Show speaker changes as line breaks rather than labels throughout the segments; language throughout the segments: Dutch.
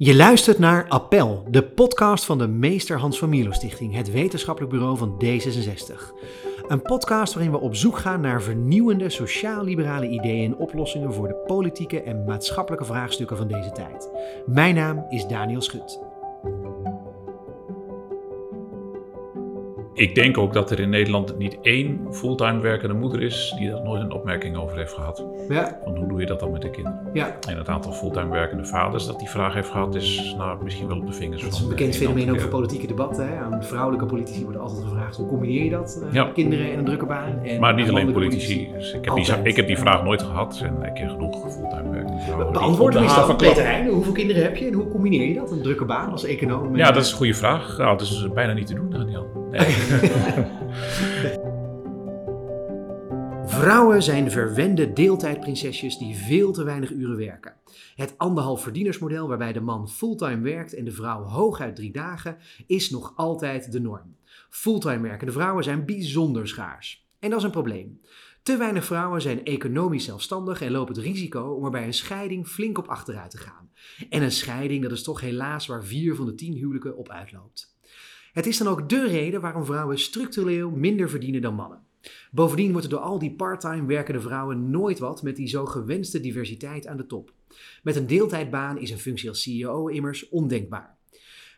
Je luistert naar Appel, de podcast van de Meester Hans van Mierlo Stichting, het wetenschappelijk bureau van D66. Een podcast waarin we op zoek gaan naar vernieuwende sociaal-liberale ideeën en oplossingen voor de politieke en maatschappelijke vraagstukken van deze tijd. Mijn naam is Daniel Schut.
Ik denk ook dat er in Nederland niet één fulltime werkende moeder is die daar nooit een opmerking over heeft gehad.
Ja.
Van hoe doe je dat dan met de kinderen?
Ja.
En het aantal fulltime werkende vaders dat die vraag heeft gehad, is nou, misschien wel op de vingers
Dat is een bekend fenomeen ook
hand
voor
te
politieke debatten. Hè? Aan vrouwelijke politici wordt altijd gevraagd hoe combineer je dat?
Ja.
Kinderen en een drukke baan. En.
Maar niet alleen politici. Dus ik, heb die, ik heb die vraag nooit gehad en ik ken genoeg fulltime werkende vrouwen.
Beantwoord
de
eens dan. Peter Heijn. Hoeveel kinderen heb je en hoe combineer je dat? Een drukke baan als econoom?
Ja, dat is een goede vraag. Nou, het is bijna niet te doen, Daniel. Nee.
Vrouwen zijn verwende deeltijdprinsesjes die veel te weinig uren werken. Het anderhalf verdienersmodel waarbij de man fulltime werkt en de vrouw hooguit drie dagen is nog altijd de norm. Fulltime werkende vrouwen zijn bijzonder schaars. En dat is een probleem. Te weinig vrouwen zijn economisch zelfstandig en lopen het risico om er bij een scheiding flink op achteruit te gaan. En een scheiding dat is toch helaas waar vier van de tien huwelijken op uitloopt. Het is dan ook de reden waarom vrouwen structureel minder verdienen dan mannen. Bovendien wordt er door al die parttime werkende vrouwen nooit wat met die zo gewenste diversiteit aan de top. Met een deeltijdbaan is een functie als CEO immers ondenkbaar.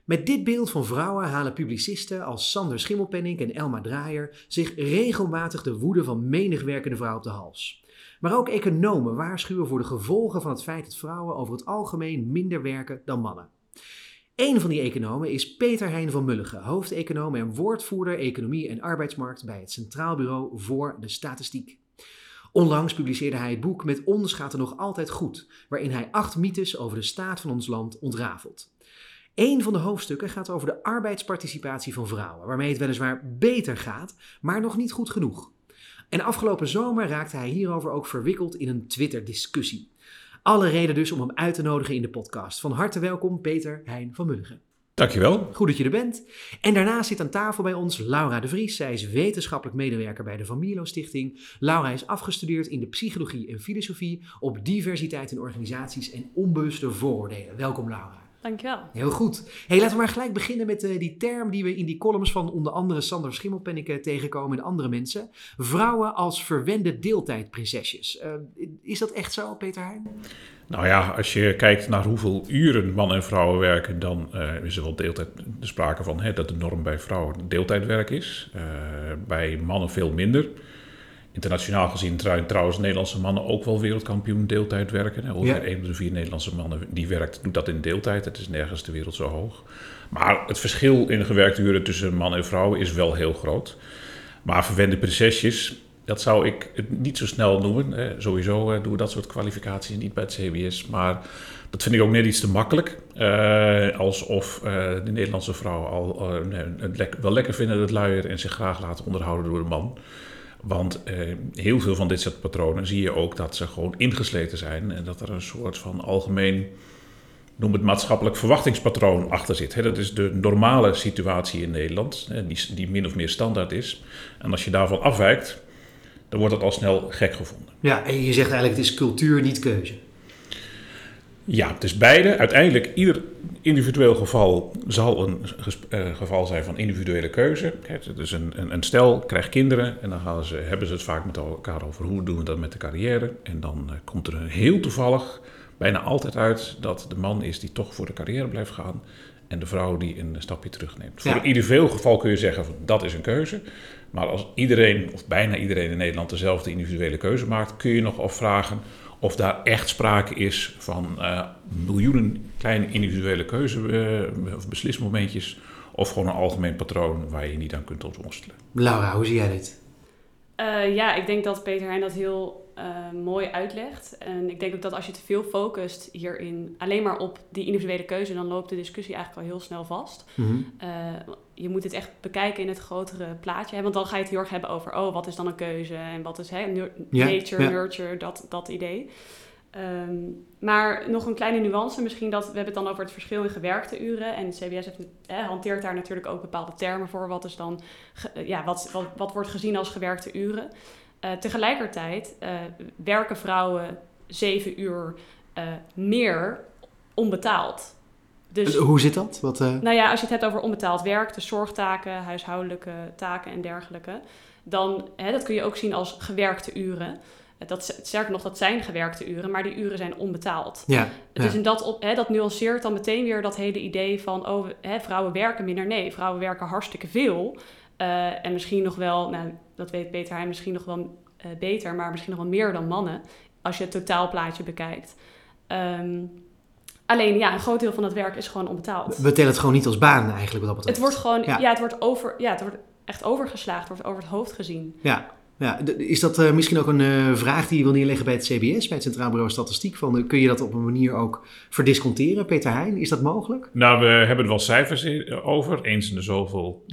Met dit beeld van vrouwen halen publicisten als Sander Schimmelpenninck en Elma Draaier zich regelmatig de woede van menig werkende vrouw op de hals. Maar ook economen waarschuwen voor de gevolgen van het feit dat vrouwen over het algemeen minder werken dan mannen. Een van die economen is Peter Heijn van Mulligen, hoofdeconoom en woordvoerder Economie en Arbeidsmarkt bij het Centraal Bureau voor de Statistiek. Onlangs publiceerde hij het boek Met ons gaat het nog altijd goed, waarin hij acht mythes over de staat van ons land ontrafelt. Een van de hoofdstukken gaat over de arbeidsparticipatie van vrouwen, waarmee het weliswaar beter gaat, maar nog niet goed genoeg. En afgelopen zomer raakte hij hierover ook verwikkeld in een Twitter-discussie. Alle reden dus om hem uit te nodigen in de podcast. Van harte welkom, Peter Heijn van Mulligen.
Dankjewel.
Goed dat je er bent. En daarnaast zit aan tafel bij ons Laura de Vries. Zij is wetenschappelijk medewerker bij de Van Mierlo Stichting. Laura is afgestudeerd in de psychologie en filosofie op diversiteit in organisaties en onbewuste vooroordelen. Welkom Laura.
Dankjewel.
Heel goed. Hey, laten we maar gelijk beginnen met eh, die term die we in die columns van onder andere Sander Schimmelpenninck eh, tegenkomen en andere mensen. Vrouwen als verwende deeltijdprinsesjes. Eh, is dat echt zo, Peter Heijn?
Nou ja, als je kijkt naar hoeveel uren mannen en vrouwen werken, dan eh, is er wel deeltijd de sprake van hè, dat de norm bij vrouwen deeltijdwerk is. Eh, bij mannen veel minder. Internationaal gezien trouw- trouwens Nederlandse mannen ook wel wereldkampioen deeltijd werken. Ongeveer
Ja.
1 op de vier Nederlandse mannen die werkt, doet dat in deeltijd. Het is nergens ter wereld zo hoog. Maar het verschil in de gewerkte uren tussen mannen en vrouwen is wel heel groot. Maar verwende prinsesjes, dat zou ik het niet zo snel noemen. Sowieso doen we dat soort kwalificaties niet bij het CBS. Maar dat vind ik ook net iets te makkelijk. Eh, alsof eh, de Nederlandse vrouwen al eh, wel lekker vinden, het luier, en zich graag laten onderhouden door de man. Want eh, heel veel van dit soort patronen zie je ook dat ze gewoon ingesleten zijn. En dat er een soort van algemeen, noem het maatschappelijk verwachtingspatroon achter zit. Dat is de normale situatie in Nederland, die, die min of meer standaard is. En als je daarvan afwijkt, dan wordt dat al snel gek gevonden.
Ja, en je zegt eigenlijk het is cultuur, niet keuze.
Ja, het is beide. Uiteindelijk, ieder individueel geval zal een eh, geval zijn van individuele keuze. Dus een, een, een stel krijgt kinderen en dan gaan ze, hebben ze het vaak met elkaar over hoe doen we dat met de carrière. En dan eh, komt er een heel toevallig bijna altijd uit dat de man is die toch voor de carrière blijft gaan en de vrouw die een stapje terugneemt.
Ja.
Voor ieder veel geval kun je zeggen van dat is een keuze. Maar als iedereen, of bijna iedereen in Nederland dezelfde individuele keuze maakt, kun je nog afvragen of daar echt sprake is van eh, miljoenen kleine individuele keuze- eh, of beslismomentjes. Of gewoon een algemeen patroon waar je niet aan kunt ontworstelen.
Laura, hoe zie jij dit?
Eh, ja, ik denk dat Peter Heijn dat heel eh, mooi uitlegt. En ik denk ook dat als je te veel focust hierin alleen maar op die individuele keuze, dan loopt de discussie eigenlijk al heel snel vast.
Mhm.
Eh, je moet het echt bekijken in het grotere plaatje. Hè? Want dan ga je het heel erg hebben over, oh, wat is dan een keuze? En wat is hè, nature, nurture, dat, dat idee. Ehm, maar nog een kleine nuance misschien, dat we hebben het dan over het verschil in gewerkte uren. En CBS heeft, eh, hanteert daar natuurlijk ook bepaalde termen voor. Wat, is dan, ge- eh, ja, wat, wat, wat wordt gezien als gewerkte uren? Eh, tegelijkertijd eh, werken vrouwen zeven uur meer onbetaald Dus,
Hoe zit dat? Wat, eh,
nou ja, als je het hebt over onbetaald werk, de zorgtaken, huishoudelijke taken en dergelijke, dan hè, dat kun je ook zien als gewerkte uren. Dat, sterker nog, dat zijn gewerkte uren, maar die uren zijn onbetaald.
ja,
Dus in dat, op, hè, dat nuanceert dan meteen weer dat hele idee van, oh, hè, vrouwen werken minder. Nee, vrouwen werken hartstikke veel. Eh, en misschien nog wel, nou, dat weet Peter Heijn misschien nog wel eh, beter, maar misschien nog wel meer dan mannen, als je het totaalplaatje bekijkt. Ehm, alleen, ja, een groot deel van het werk is gewoon onbetaald.
We tellen het gewoon niet als baan eigenlijk wat dat betreft.
Het wordt gewoon,
Ja.
ja, het wordt over, ja, het wordt echt overgeslagen, het wordt over het hoofd gezien.
Ja, ja. Is dat eh, misschien ook een eh, vraag die je wil neerleggen bij het CBS, bij het Centraal Bureau Statistiek? Van, eh, kun je dat op een manier ook verdisconteren, Peter Heijn? Is dat mogelijk?
Nou, we hebben er wel cijfers over. Eens in de zoveel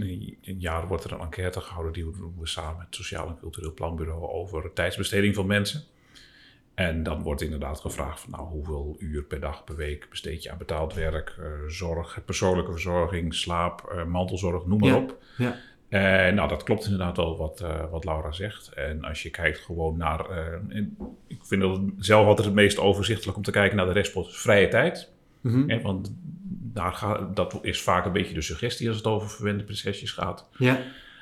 jaar wordt er een enquête gehouden. Die doen we samen met het Sociaal en Cultureel Planbureau over tijdsbesteding van mensen. En dan wordt inderdaad gevraagd van nou, hoeveel uur per dag per week besteed je aan betaald werk, eh, zorg, persoonlijke verzorging, slaap, eh, mantelzorg, noem maar
Ja,
op.
ja.
Eh, nou, dat klopt inderdaad wel wat, wat Laura zegt. En als je kijkt gewoon naar, ik vind het zelf altijd het meest overzichtelijk om te kijken naar de restpost vrije tijd.
Mhm.
Want daar ga, dat is vaak een beetje de suggestie als het over verwende prinsesjes gaat.
Ja.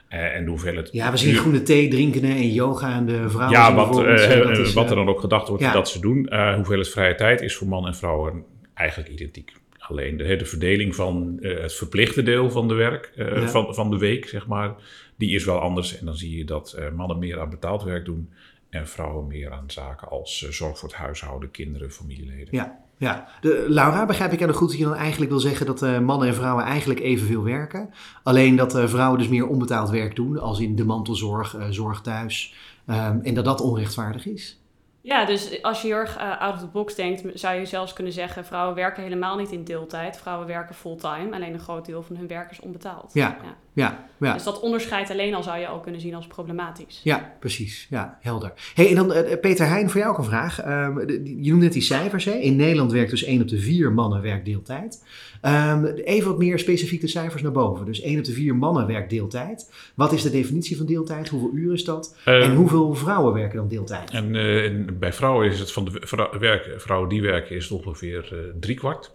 Eh, en de hoeveelheid...
ja, we zien groene thee drinken en yoga en de vrouwen.
Ja, wat, eh,
eh, is,
wat er dan ook gedacht wordt
ja.
dat ze doen. Eh hoeveelheid vrije tijd is voor man en vrouwen eigenlijk identiek. Alleen de, de verdeling van het verplichte deel van de werk,
Ja.
van, van de week, zeg maar, die is wel anders. En dan zie je dat mannen meer aan betaald werk doen en vrouwen meer aan zaken als zorg voor het huishouden, kinderen, familieleden.
Ja, ja. De, Laura, begrijp ik aan goed dat je dan eigenlijk wil zeggen dat eh, mannen en vrouwen eigenlijk evenveel werken. Alleen dat eh, vrouwen dus meer onbetaald werk doen, als in de mantelzorg, eh, zorg thuis. ehm, en dat dat onrechtvaardig is.
Ja, dus als je heel erg eh, out of the box denkt, zou je zelfs kunnen zeggen: vrouwen werken helemaal niet in deeltijd. Vrouwen werken fulltime. Alleen een groot deel van hun werk is onbetaald.
Ja. Ja, ja.
Dus dat onderscheid alleen al zou je al kunnen zien als problematisch.
Ja, precies. Ja, helder. Hey, en dan eh, Peter Heijn, voor jou ook een vraag. Ehm, je noemde net die cijfers. Hè? In Nederland werkt dus 1 op de 4 mannen werkt deeltijd. Ehm, even wat meer specifiek de cijfers naar boven. Dus 1 op de 4 mannen werkt deeltijd. Wat is de definitie van deeltijd? Hoeveel uur is dat?
Eh,
en hoeveel vrouwen werken dan deeltijd?
En, eh, bij vrouwen is het van de vrouwen die werken is het ongeveer eh drie kwart.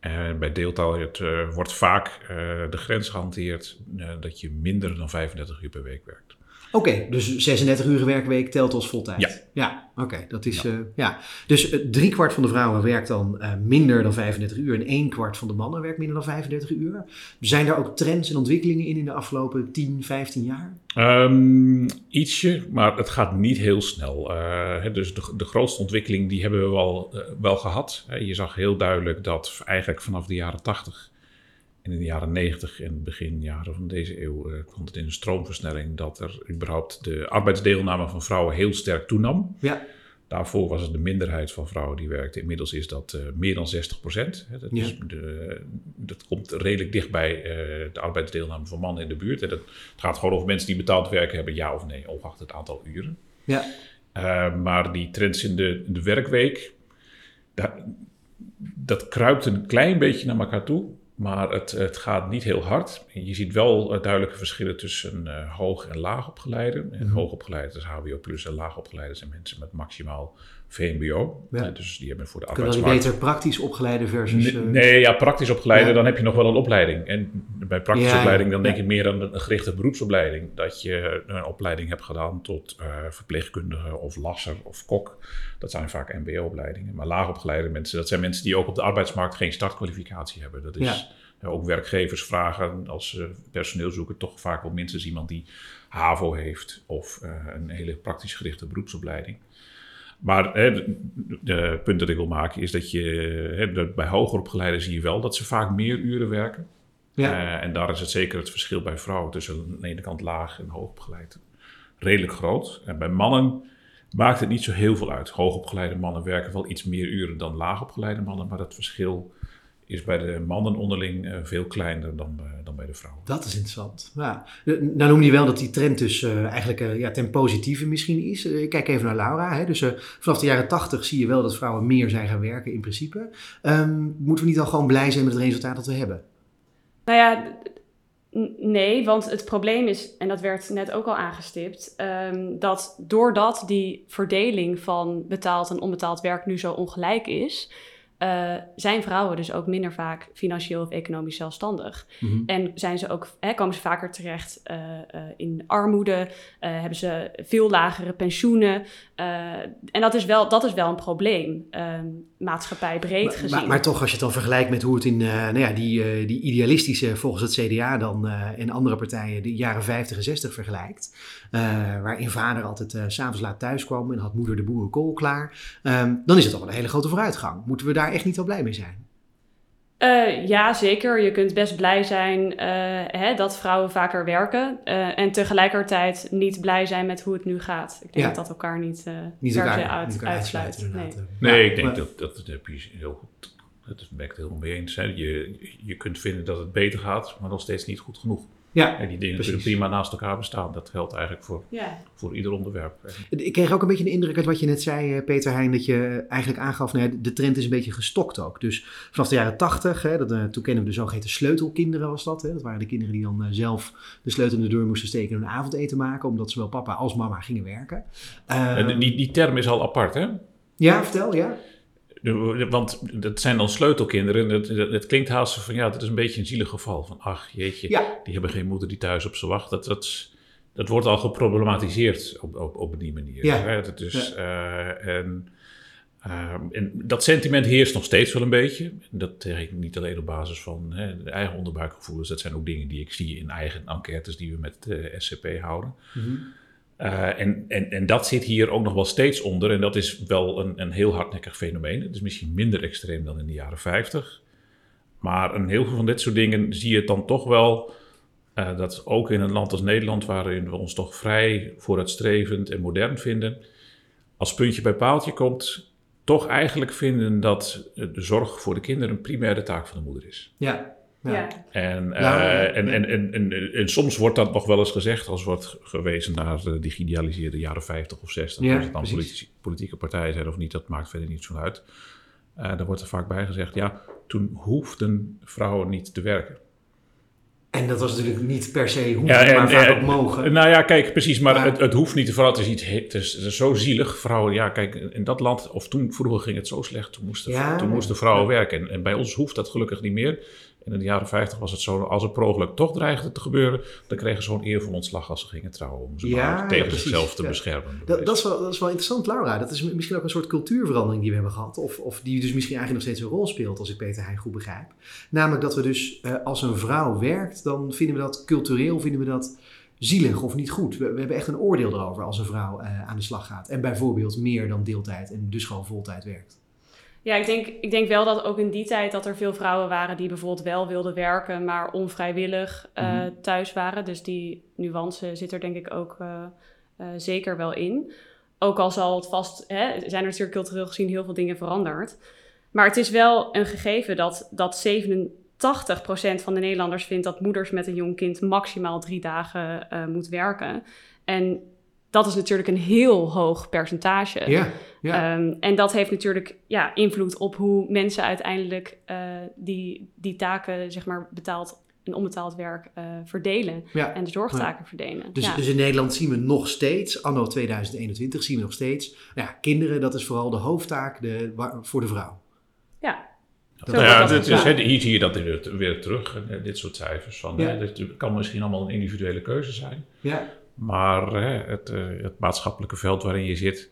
En bij deeltijd eh, wordt vaak eh, de grens gehanteerd eh, dat je minder dan 35 uur per week werkt.
Oké, dus 36 uur werkweek telt als voltijd.
Ja.
Ja, oké. dat is, ja. ja. Dus eh, drie kwart van de vrouwen werkt dan eh, minder dan 35 uur en één kwart van de mannen werkt minder dan 35 uur. Zijn daar ook trends en ontwikkelingen in in de afgelopen 10, 15 jaar?
Ehm, ietsje, maar het gaat niet heel snel. Eh, hè, dus de, de grootste ontwikkeling die hebben we wel, eh, wel gehad. Hè, je zag heel duidelijk dat eigenlijk vanaf de jaren 80 en in de jaren 90 en beginjaren van deze eeuw eh, kwam het in een stroomversnelling dat er überhaupt de arbeidsdeelname van vrouwen heel sterk toenam.
Ja.
Daarvoor was het de minderheid van vrouwen die werkte. Inmiddels is dat eh, meer dan 60 procent. Dat,
Ja.
is de, dat komt redelijk dicht bij eh, de arbeidsdeelname van mannen in de buurt. En dat, het gaat gewoon over mensen die betaald werk hebben, ja of nee, ongeacht het aantal uren.
Ja.
Maar die trends in de, de werkweek, dat, dat kruipt een klein beetje naar elkaar toe. Maar het, het gaat niet heel hard. Je ziet wel eh, duidelijke verschillen tussen uh, hoog- en laagopgeleiden. En
Mhm.
hoogopgeleiden is HBO plus en laagopgeleiden zijn mensen met maximaal VMBO.
Ja.
Eh, dus die hebben voor de
Kunnen die
arbeidsmarkt...
beter praktisch opgeleide versus...
Nee,
eh,
nee, ja, praktisch opgeleide,
Ja.
dan heb je nog wel een opleiding. En bij praktische
Ja,
opleiding, dan denk je meer aan een gerichte beroepsopleiding. Dat je een opleiding hebt gedaan tot eh, verpleegkundige of lasser of kok. Dat zijn vaak mbo-opleidingen. Maar laagopgeleide mensen, dat zijn mensen die ook op de arbeidsmarkt geen startkwalificatie hebben. Dat is ook werkgevers vragen als ze personeel zoeken toch vaak wel minstens iemand die HAVO heeft of een hele praktisch gerichte beroepsopleiding. Maar hè, de, de punt dat ik wil maken is dat je hè, bij hoger opgeleiden zie je wel dat ze vaak meer uren werken.
ja.
Eh, en daar is het zeker het verschil bij vrouwen tussen aan de ene kant laag en hoogopgeleid redelijk groot. En bij mannen maakt het niet zo heel veel uit. Hoogopgeleide mannen werken wel iets meer uren dan laagopgeleide mannen, maar dat verschil is bij de mannen onderling eh, veel kleiner dan, eh, dan bij de vrouwen.
Dat is interessant. Ja. Nou noem je wel dat die trend dus eh, eigenlijk eh, ja, ten positieve misschien is. Ik kijk even naar Laura. Hè. Dus eh, vanaf de jaren tachtig zie je wel dat vrouwen meer zijn gaan werken in principe. Ehm, moeten we niet al gewoon blij zijn met het resultaat dat we hebben?
Nou ja, nee, want het probleem is, en dat werd net ook al aangestipt, ehm, dat doordat die verdeling van betaald en onbetaald werk nu zo ongelijk is, eh, zijn vrouwen dus ook minder vaak financieel of economisch zelfstandig.
Mhm.
En zijn ze ook, hè, komen ze vaker terecht eh, eh, in armoede, hebben ze veel lagere pensioenen. Eh, en dat is wel, dat is wel een probleem, ehm, maatschappij breed
Maar,
gezien.
maar, maar toch, als je het dan vergelijkt met hoe het in eh, nou ja, die, eh, die idealistische, volgens het CDA dan en andere partijen, de jaren 50 en 60 vergelijkt. waarin vader altijd s s'avonds laat thuis kwam en had moeder de boerenkool klaar. ehm, dan is het toch wel een hele grote vooruitgang. Moeten we daar echt niet wel blij mee zijn?
Eh, ja, zeker. Je kunt best blij zijn eh, hè, dat vrouwen vaker werken. eh, en tegelijkertijd niet blij zijn met hoe het nu gaat. Ik denk
Ja.
dat dat elkaar niet, eh
Niet
per
elkaar,
se uit,
niet elkaar
uitsluit.
uitsluiten,
Nee.
Nee,
Ja,
ik denk
maar-
dat, dat heb je heel goed. Dat ben ik het helemaal mee eens. Hè. Je, je kunt vinden dat het beter gaat, maar nog steeds niet goed genoeg.
Ja,
En die dingen
precies.
kunnen prima naast elkaar bestaan. Dat geldt eigenlijk voor,
Ja.
voor ieder onderwerp.
Ik kreeg ook een beetje de indruk uit wat je net zei, eh, Peter Heijn, dat je eigenlijk aangaf, nou ja, de trend is een beetje gestokt ook. Dus vanaf de jaren tachtig, hè, dat, eh, toen kennen we de zogeheten sleutelkinderen was dat. Hè. Dat waren de kinderen die dan eh, zelf de sleutel in de deur moesten steken en hun avondeten maken, omdat zowel papa als mama gingen werken. Eh,
En die, die term is al apart, hè?
ja, vertel, ja.
Want dat zijn dan sleutelkinderen. En het, klinkt haast van, ja, dat is een beetje een zielig geval. Van, ach, jeetje,
Ja.
die hebben geen moeder die thuis op ze wacht. Dat, dat, dat wordt al geproblematiseerd op, op, op die manier.
Ja.
Hè? Dat is, eh, en, ehm, en dat sentiment heerst nog steeds wel een beetje. Dat zeg ik niet alleen op basis van hè, de eigen onderbuikgevoelens. Dat zijn ook dingen die ik zie in eigen enquêtes die we met de SCP houden.
Mhm.
Uh, en, en, en dat zit hier ook nog wel steeds onder. En dat is wel een, een heel hardnekkig fenomeen. Het is misschien minder extreem dan in de jaren 50. Maar een heel veel van dit soort dingen zie je dan toch wel. Uh, dat ook in een land als Nederland, waarin we ons toch vrij vooruitstrevend en modern vinden. Als puntje bij paaltje komt, toch eigenlijk vinden dat de zorg voor de kinderen een primaire taak van de moeder is.
Ja. Ja.
Ja.
En,
Nou,
en, en, en, en, soms wordt dat nog wel eens gezegd als wordt gewezen naar de, die geïdealiseerde jaren 50 of 60.
Ja,
of het dan politici, politieke partijen zijn of niet, dat maakt verder niet zo uit. Uh, daar wordt er vaak bij gezegd, ja, toen hoefden vrouwen niet te werken.
En dat was natuurlijk niet per se hoe,
ja, en,
maar vaak
en,
ook mogen.
Nou ja, kijk, precies, maar,
Maar-
het, het hoeft niet. Vooral, het is, iets, het, is, het is zo zielig. Vrouwen, ja, kijk, in dat land, of toen vroeger ging het zo slecht, toen moesten,
Ja.
toen moesten vrouwen werken. En, en bij ons hoeft dat gelukkig niet meer. In de jaren 50 was het zo, als het per ongeluk toch dreigde te gebeuren, dan kregen ze zo'n eervol ontslag als ze gingen trouwen, om ze
Ja,
maar tegen
precies,
zichzelf te
ja.
beschermen.
Dat, dat, is wel, dat is wel interessant, Laura. Dat is misschien ook een soort cultuurverandering die we hebben gehad. Of, of die dus misschien eigenlijk nog steeds een rol speelt, als ik Peter Heijn goed begrijp. Namelijk dat we dus, eh, als een vrouw werkt, dan vinden we dat cultureel, vinden we dat zielig of niet goed. We, we hebben echt een oordeel erover als een vrouw eh, aan de slag gaat. En bijvoorbeeld meer dan deeltijd en dus gewoon voltijd werkt.
Ja, ik denk, ik denk wel dat ook in die tijd dat er veel vrouwen waren die bijvoorbeeld wel wilden werken, maar onvrijwillig eh,
Mhm.
thuis waren. Dus die nuance zit er denk ik ook eh, eh, zeker wel in. Ook al zal het vast, hè, zijn er natuurlijk cultureel gezien heel veel dingen veranderd. Maar het is wel een gegeven dat, dat 87% van de Nederlanders vindt dat moeders met een jong kind maximaal drie dagen moet werken. En dat is natuurlijk een heel hoog percentage.
Ja, ja.
Ehm, en dat heeft natuurlijk ja, invloed op hoe mensen uiteindelijk eh, die, die taken, zeg maar, betaald en onbetaald werk eh, verdelen.
ja.
En de zorgtaken verdelen.
Dus,
ja.
dus in Nederland zien we nog steeds, anno 2021, zien we nog steeds, ja, kinderen, dat is vooral de hoofdtaak de, voor de vrouw.
ja.
Nou ja, dit is,
gedaan.
hè, hier zie je dat weer, weer terug, dit soort cijfers. Van,
Ja.
hè, het kan misschien allemaal een individuele keuze zijn.
Ja,
Maar hè, het, eh, het maatschappelijke veld waarin je zit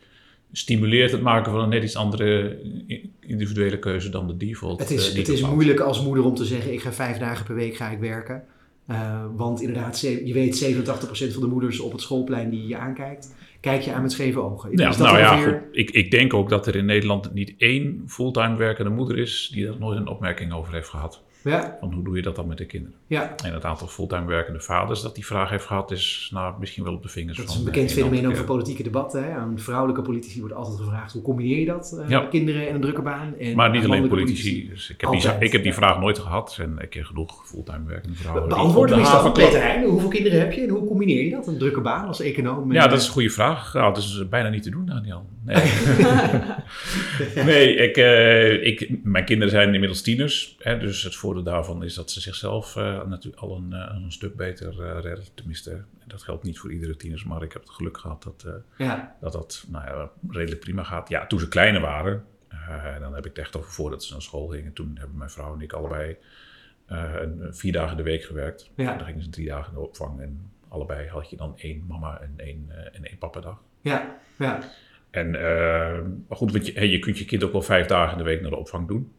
stimuleert het maken van een net iets andere i- individuele keuze dan de default.
Het
eh,
is,
die
het is moeilijk als moeder om te zeggen, ik ga vijf dagen per week ga ik werken. Eh, want inderdaad, je weet 87% van de moeders op het schoolplein die je aankijkt, kijk je aan met scheve ogen.
Ja, nou ja, goed. Ik, ik denk ook dat er in Nederland niet één fulltime werkende moeder is die daar nooit een opmerking over heeft gehad.
Ja,
Van hoe doe je dat dan met de kinderen?
ja,
En het aantal fulltime werkende vaders dat die vraag heeft gehad, is nou, misschien wel op de vingers
dat
van
is een
eh,
bekend fenomeen over politieke debatten. Hè. Aan vrouwelijke politici wordt altijd gevraagd, hoe combineer je dat? eh,
Ja.
Kinderen en een drukke baan. En
Maar niet alleen politici. Dus ik heb die, ik heb die vraag nooit gehad. En ik ken genoeg fulltime werkende vrouwen.
Beantwoord
havenklap-
Peter Heijn. Hoeveel kinderen heb je en hoe combineer je dat? Een drukke baan als econoom?
Ja, dat is een goede vraag. Nou, dat is bijna niet te doen, Daniel. Nee, nee ik, eh, ik, mijn kinderen zijn inmiddels tieners. Hè, dus het voordeel daarvan is dat ze zichzelf eh, natuurlijk al een, eh, een stuk beter eh, redden. Tenminste, dat geldt niet voor iedere tieners. Maar ik heb het geluk gehad dat
Ja,
dat, dat nou ja, redelijk prima gaat. Ja, toen ze kleiner waren, en dan heb ik het echt over voordat ze naar school gingen. Toen hebben mijn vrouw en ik allebei een, vier dagen de week gewerkt.
Ja.
Dan gingen ze drie dagen in de opvang. En allebei had je dan één mama en één, en één papa dag.
Ja, ja.
En, maar goed, want je, hey, je kunt je kind ook wel vijf dagen in de week naar de opvang doen.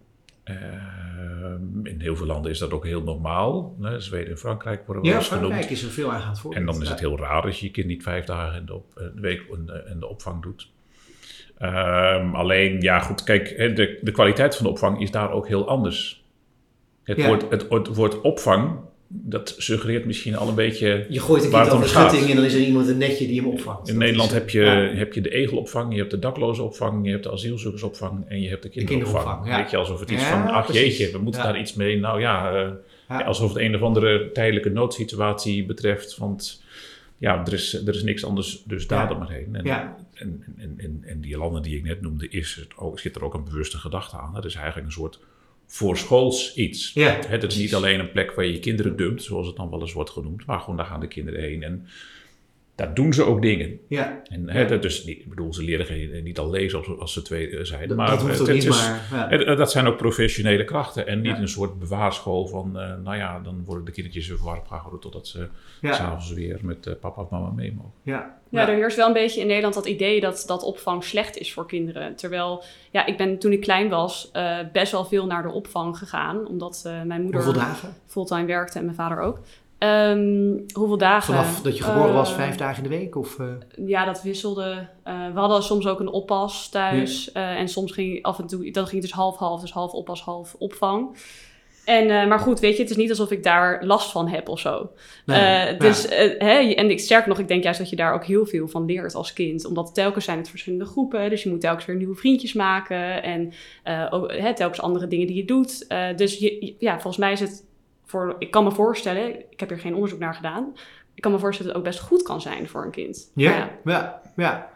Eh, in heel veel landen is dat ook heel normaal. Hè? Zweden en Frankrijk worden wel
Ja,
eens genoemd.
Frankrijk is er veel aan het.
En dan is het heel raar als je je kind niet vijf dagen in de, op, de week in de, in de opvang doet. Ehm, alleen, ja goed, kijk, de, de kwaliteit van de opvang is daar ook heel anders. Het,
Ja.
woord, het, woord- woord opvang, dat suggereert misschien al een beetje...
Je gooit een kind over de schutting en dan is er iemand een netje die hem opvangt.
In
Dat
Nederland
is,
heb je,
ja.
heb je de egelopvang, je hebt de daklozenopvang, je hebt de asielzoekersopvang en je hebt de kinderopvang.
kinderopvang, ja.
Weet je, alsof het iets
Ja,
van, ach
precies.
jeetje, we moeten daar iets mee. Nou ja, eh,
Ja.
alsof het een of andere tijdelijke noodsituatie betreft, want ja, er is, er is niks anders, dus daar dan maar heen. En, en, en, en, en die landen die ik net noemde, is het ook, zit er ook een bewuste gedachte aan. Het is eigenlijk een soort voorschools iets.
Ja,
Het is niet alleen een plek waar je je kinderen dumpt, zoals het dan wel eens wordt genoemd, maar gewoon daar gaan de kinderen heen. En daar doen ze ook dingen.
Ja,
En, hè, dat is niet, ik bedoel, ze leren geen, niet al lezen als, als ze twee eh, zijn.
dat,
maar
dat hoeft
het,
ook
het
niet,
is,
maar... Ja.
dat zijn ook professionele krachten. En niet
Ja.
een soort bewaarschool van, eh, nou ja, dan worden de kindertjes even warm gehouden totdat ze
Ja,
s'avonds weer met eh, papa of mama mee mogen.
ja,
Ja, er heerst wel een beetje in Nederland dat idee dat, dat opvang slecht is voor kinderen. Terwijl, ja, ik ben toen ik klein was eh, best wel veel naar de opvang gegaan. Omdat eh, mijn moeder fulltime werkte en mijn vader ook. Ehm, hoeveel dagen?
Vanaf dat je geboren was,
Eh,
vijf dagen in de week? Of, eh,
Ja, dat wisselde. Eh, we hadden soms ook een oppas thuis. eh, en soms ging af en toe, dan ging het dus half-half, dus half oppas, half opvang. En, eh, maar goed, weet je, het is niet alsof ik daar last van heb of zo.
nee,
Eh,
ja.
dus, eh, hè, en ik, sterker nog, ik denk juist dat je daar ook heel veel van leert als kind. Omdat telkens zijn het verschillende groepen. Dus je moet telkens weer nieuwe vriendjes maken. En eh, ook, hè, telkens andere dingen die je doet. Eh, dus je- ja, volgens mij is het voor... Ik kan me voorstellen, ik heb hier geen onderzoek naar gedaan. Ik kan me voorstellen dat het ook best goed kan zijn voor een kind.
Ja, ja, ja.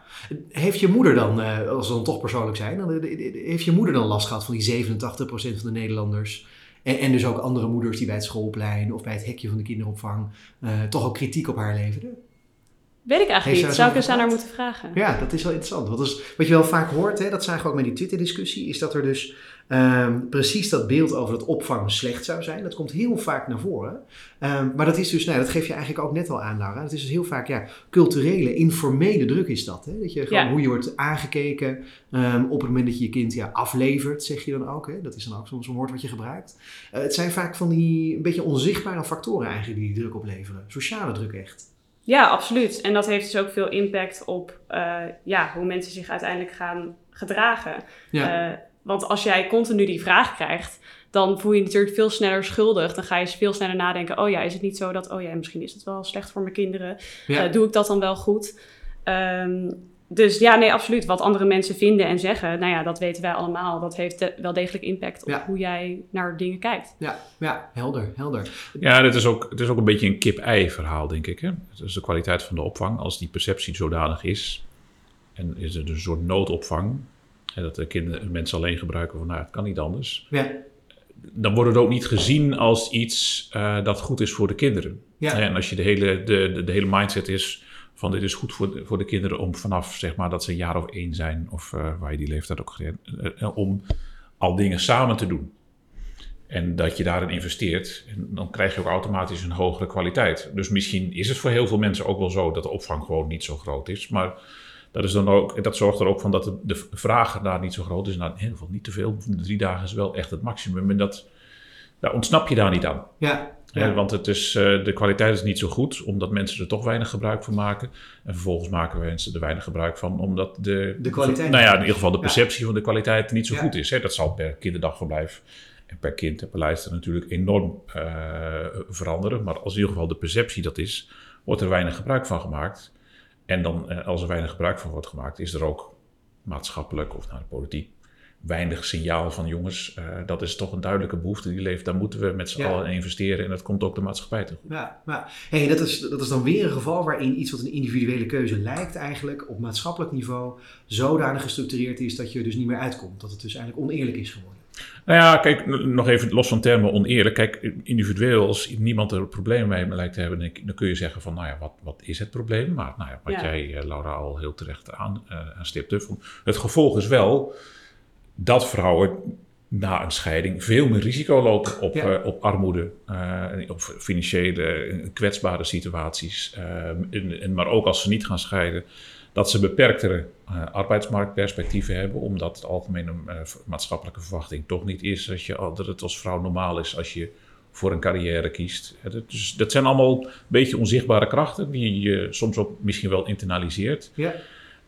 Heeft je moeder dan, eh, als we dan toch persoonlijk zijn, dan, eh, heeft je moeder dan last gehad van die 87% van de Nederlanders? En, en dus ook andere moeders die bij het schoolplein of bij het hekje van de kinderopvang eh, toch ook kritiek op haar leverden?
Weet ik eigenlijk niet. Zou ik eens aan haar moeten vragen?
Ja, dat is wel interessant. Want is, wat je wel vaak hoort, hè, dat zagen we ook met die Twitter-discussie, is dat er dus ehm, precies dat beeld over dat opvang slecht zou zijn. Dat komt heel vaak naar voren. Ehm, maar dat is dus, nou, dat geef je eigenlijk ook net al aan, Laura. Het is dus heel vaak, ja, culturele, informele druk is dat. Hè? Dat je gewoon
Ja.
hoe je wordt aangekeken ehm, op het moment dat je je kind ja, aflevert, zeg je dan ook. Hè? Dat is dan ook soms een woord wat je gebruikt. Eh, het zijn vaak van die een beetje onzichtbare factoren eigenlijk die die druk opleveren. Sociale druk echt.
Ja, absoluut. En dat heeft dus ook veel impact op eh, ja, hoe mensen zich uiteindelijk gaan gedragen.
Ja.
Eh, want als jij continu die vraag krijgt, dan voel je je natuurlijk veel sneller schuldig. Dan ga je veel sneller nadenken, oh ja, is het niet zo dat, oh ja, misschien is het wel slecht voor mijn kinderen.
ja.
Eh, doe ik dat dan wel goed? Ehm, dus ja, nee, absoluut. Wat andere mensen vinden en zeggen, nou ja, dat weten wij allemaal. Dat heeft de- wel degelijk impact op
Ja.
hoe jij naar dingen kijkt.
ja, ja, helder, helder.
Ja, dat is ook, het is ook een beetje een kip-ei verhaal, denk ik. Hè? Het is de kwaliteit van de opvang. Als die perceptie zodanig is, en is er dus een soort noodopvang, hè, dat de kinderen, mensen alleen gebruiken van, nou, het kan niet anders.
Ja,
Dan wordt het ook niet gezien als iets eh, dat goed is voor de kinderen.
ja.
En als je de hele, de, de, de hele mindset is van dit is goed voor de, voor de kinderen om vanaf zeg maar dat ze een jaar of één zijn, of eh, waar je die leeftijd ook eh, om al dingen samen te doen. En dat je daarin investeert, en dan krijg je ook automatisch een hogere kwaliteit. Dus misschien is het voor heel veel mensen ook wel zo dat de opvang gewoon niet zo groot is. Maar dat, is dan ook, dat zorgt er ook van dat de, de vraag daar niet zo groot is. Nou, in ieder geval niet te veel. Drie dagen is wel echt het maximum. En dat, daar ontsnap je daar niet aan.
ja.
Ja, want het is, eh, de kwaliteit is niet zo goed, omdat mensen er toch weinig gebruik van maken. En vervolgens maken mensen er weinig gebruik van, omdat de,
De kwaliteit-
Nou ja, in ieder geval de
Ja.
perceptie van de kwaliteit niet zo
Ja.
goed is. Hè. Dat zal per kinderdagverblijf en per kind en per lijst natuurlijk enorm eh, veranderen. Maar als in ieder geval de perceptie dat is, wordt er weinig gebruik van gemaakt. En dan, eh, als er weinig gebruik van wordt gemaakt, is er ook maatschappelijk of naar de politiek weinig signaal van jongens, eh, dat is toch een duidelijke behoefte die leeft. Daar moeten we met z'n
Ja.
allen in investeren en dat komt ook de maatschappij toe.
Ja, ja. Hey, dat, is, dat is dan weer een geval waarin iets wat een individuele keuze lijkt eigenlijk op maatschappelijk niveau zodanig gestructureerd is dat je er dus niet meer uitkomt. Dat het dus eigenlijk oneerlijk is geworden.
Nou ja, kijk, nog even los van termen oneerlijk. Kijk, individueel, als niemand er problemen mee lijkt te hebben, dan kun je zeggen van, nou ja, wat, wat is het probleem? Maar nou ja, wat
Ja.
jij, eh, Laura, al heel terecht aan, eh aanstipte, van, het gevolg is wel dat vrouwen na een scheiding veel meer risico lopen op,
Ja.
eh, op armoede, eh, op financiële kwetsbare situaties. eh, en, en, maar ook als ze niet gaan scheiden, dat ze beperktere eh, arbeidsmarktperspectieven hebben, omdat de algemene eh, maatschappelijke verwachting toch niet is dat, je, dat het als vrouw normaal is als je voor een carrière kiest. Dus dat zijn allemaal een beetje onzichtbare krachten die je soms ook misschien wel internaliseert.
Ja.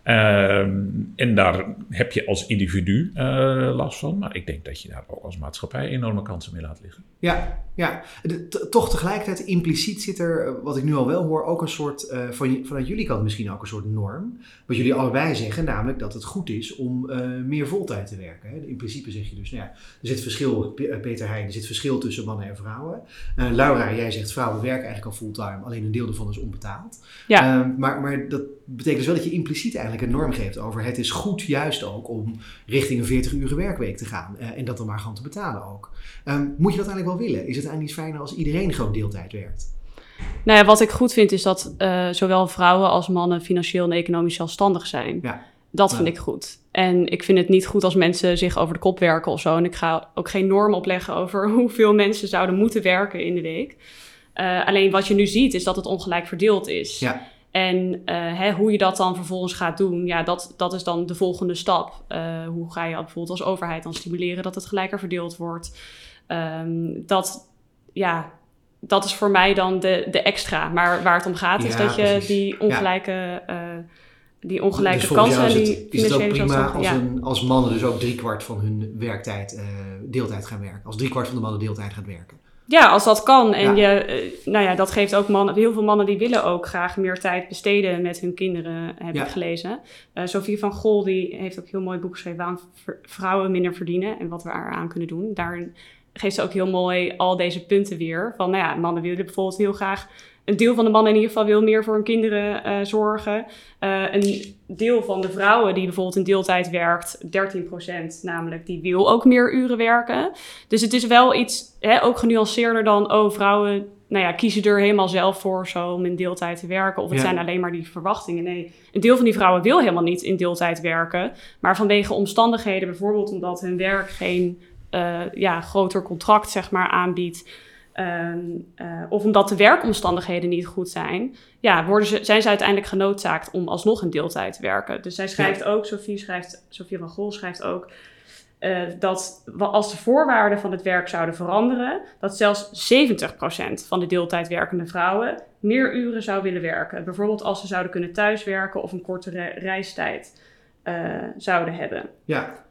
Ehm, en daar heb je als individu eh, last van. Maar ik denk dat je daar ook als maatschappij enorme kansen mee laat liggen.
Ja, ja. De- toch tegelijkertijd impliciet zit er, eh, wat ik nu al wel hoor, ook een soort, eh, van, vanuit jullie kant misschien ook een soort norm. Wat jullie allebei zeggen, namelijk dat het goed is om eh, meer voltijd te werken. Hè. In principe zeg je dus, nou ja, er zit verschil, Peter Heijn, er zit verschil tussen mannen en vrouwen. Eh, Laura, jij zegt vrouwen werken eigenlijk al fulltime, alleen een deel daarvan is onbetaald.
Ja.
Eh, maar, maar dat betekent dus wel dat je impliciet eigenlijk een norm geeft over het is goed juist ook om richting een 40 uur werkweek te gaan. eh, en dat dan maar gewoon te betalen ook. Ehm, moet je dat eigenlijk wel willen? Is het eigenlijk niet fijner als iedereen gewoon deeltijd werkt?
Nou ja, wat ik goed vind is dat eh, zowel vrouwen als mannen financieel en economisch zelfstandig zijn.
Ja.
Dat
Ja.
vind ik goed. En ik vind het niet goed als mensen zich over de kop werken of zo. En ik ga ook geen norm opleggen over hoeveel mensen zouden moeten werken in de week. Eh, alleen wat je nu ziet is dat het ongelijk verdeeld is.
Ja.
En eh, hè, hoe je dat dan vervolgens gaat doen, ja, dat, dat is dan de volgende stap. Eh, hoe ga je bijvoorbeeld als overheid dan stimuleren dat het gelijker verdeeld wordt? Ehm, dat, ja, dat is voor mij dan de, de extra. Maar waar het om gaat is
Ja,
dat je
precies.
die ongelijke, eh, die ongelijke
dus
kansen
is
die
het, is het ook prima als,
ja.
een, als mannen dus ook driekwart van hun werktijd eh, deeltijd gaan werken? Als driekwart van de mannen deeltijd gaat werken?
Ja, als dat kan. En
Ja.
je, eh, nou ja, dat geeft ook mannen. Heel veel mannen die willen ook graag meer tijd besteden met hun kinderen, heb
Ja.
ik gelezen. Eh Sophie van Gol die heeft ook een heel mooi boek geschreven waarom vrouwen minder verdienen en wat we eraan kunnen doen. Daarin geeft ze ook heel mooi al deze punten weer. Van nou ja, mannen willen bijvoorbeeld heel graag. Een deel van de mannen in ieder geval wil meer voor hun kinderen eh, zorgen. Eh, een deel van de vrouwen die bijvoorbeeld in deeltijd werkt, 13% namelijk, die wil ook meer uren werken. Dus het is wel iets, hè, ook genuanceerder dan, oh, vrouwen nou ja, kiezen er helemaal zelf voor zo om in deeltijd te werken. Of het
Ja.
zijn alleen maar die verwachtingen. Nee, een deel van die vrouwen wil helemaal niet in deeltijd werken. Maar vanwege omstandigheden, bijvoorbeeld omdat hun werk geen ja, groter contract zeg maar, aanbiedt. ehm, eh, of omdat de werkomstandigheden niet goed zijn, ja, worden ze, zijn ze uiteindelijk genoodzaakt om alsnog in deeltijd te werken. Dus zij schrijft ook, Sophie, schrijft, Sophie van Gol schrijft ook, eh, dat als de voorwaarden van het werk zouden veranderen, dat zelfs 70% van de deeltijd werkende vrouwen meer uren zou willen werken. Bijvoorbeeld als ze zouden kunnen thuiswerken of een kortere reistijd eh, zouden hebben.
Ja,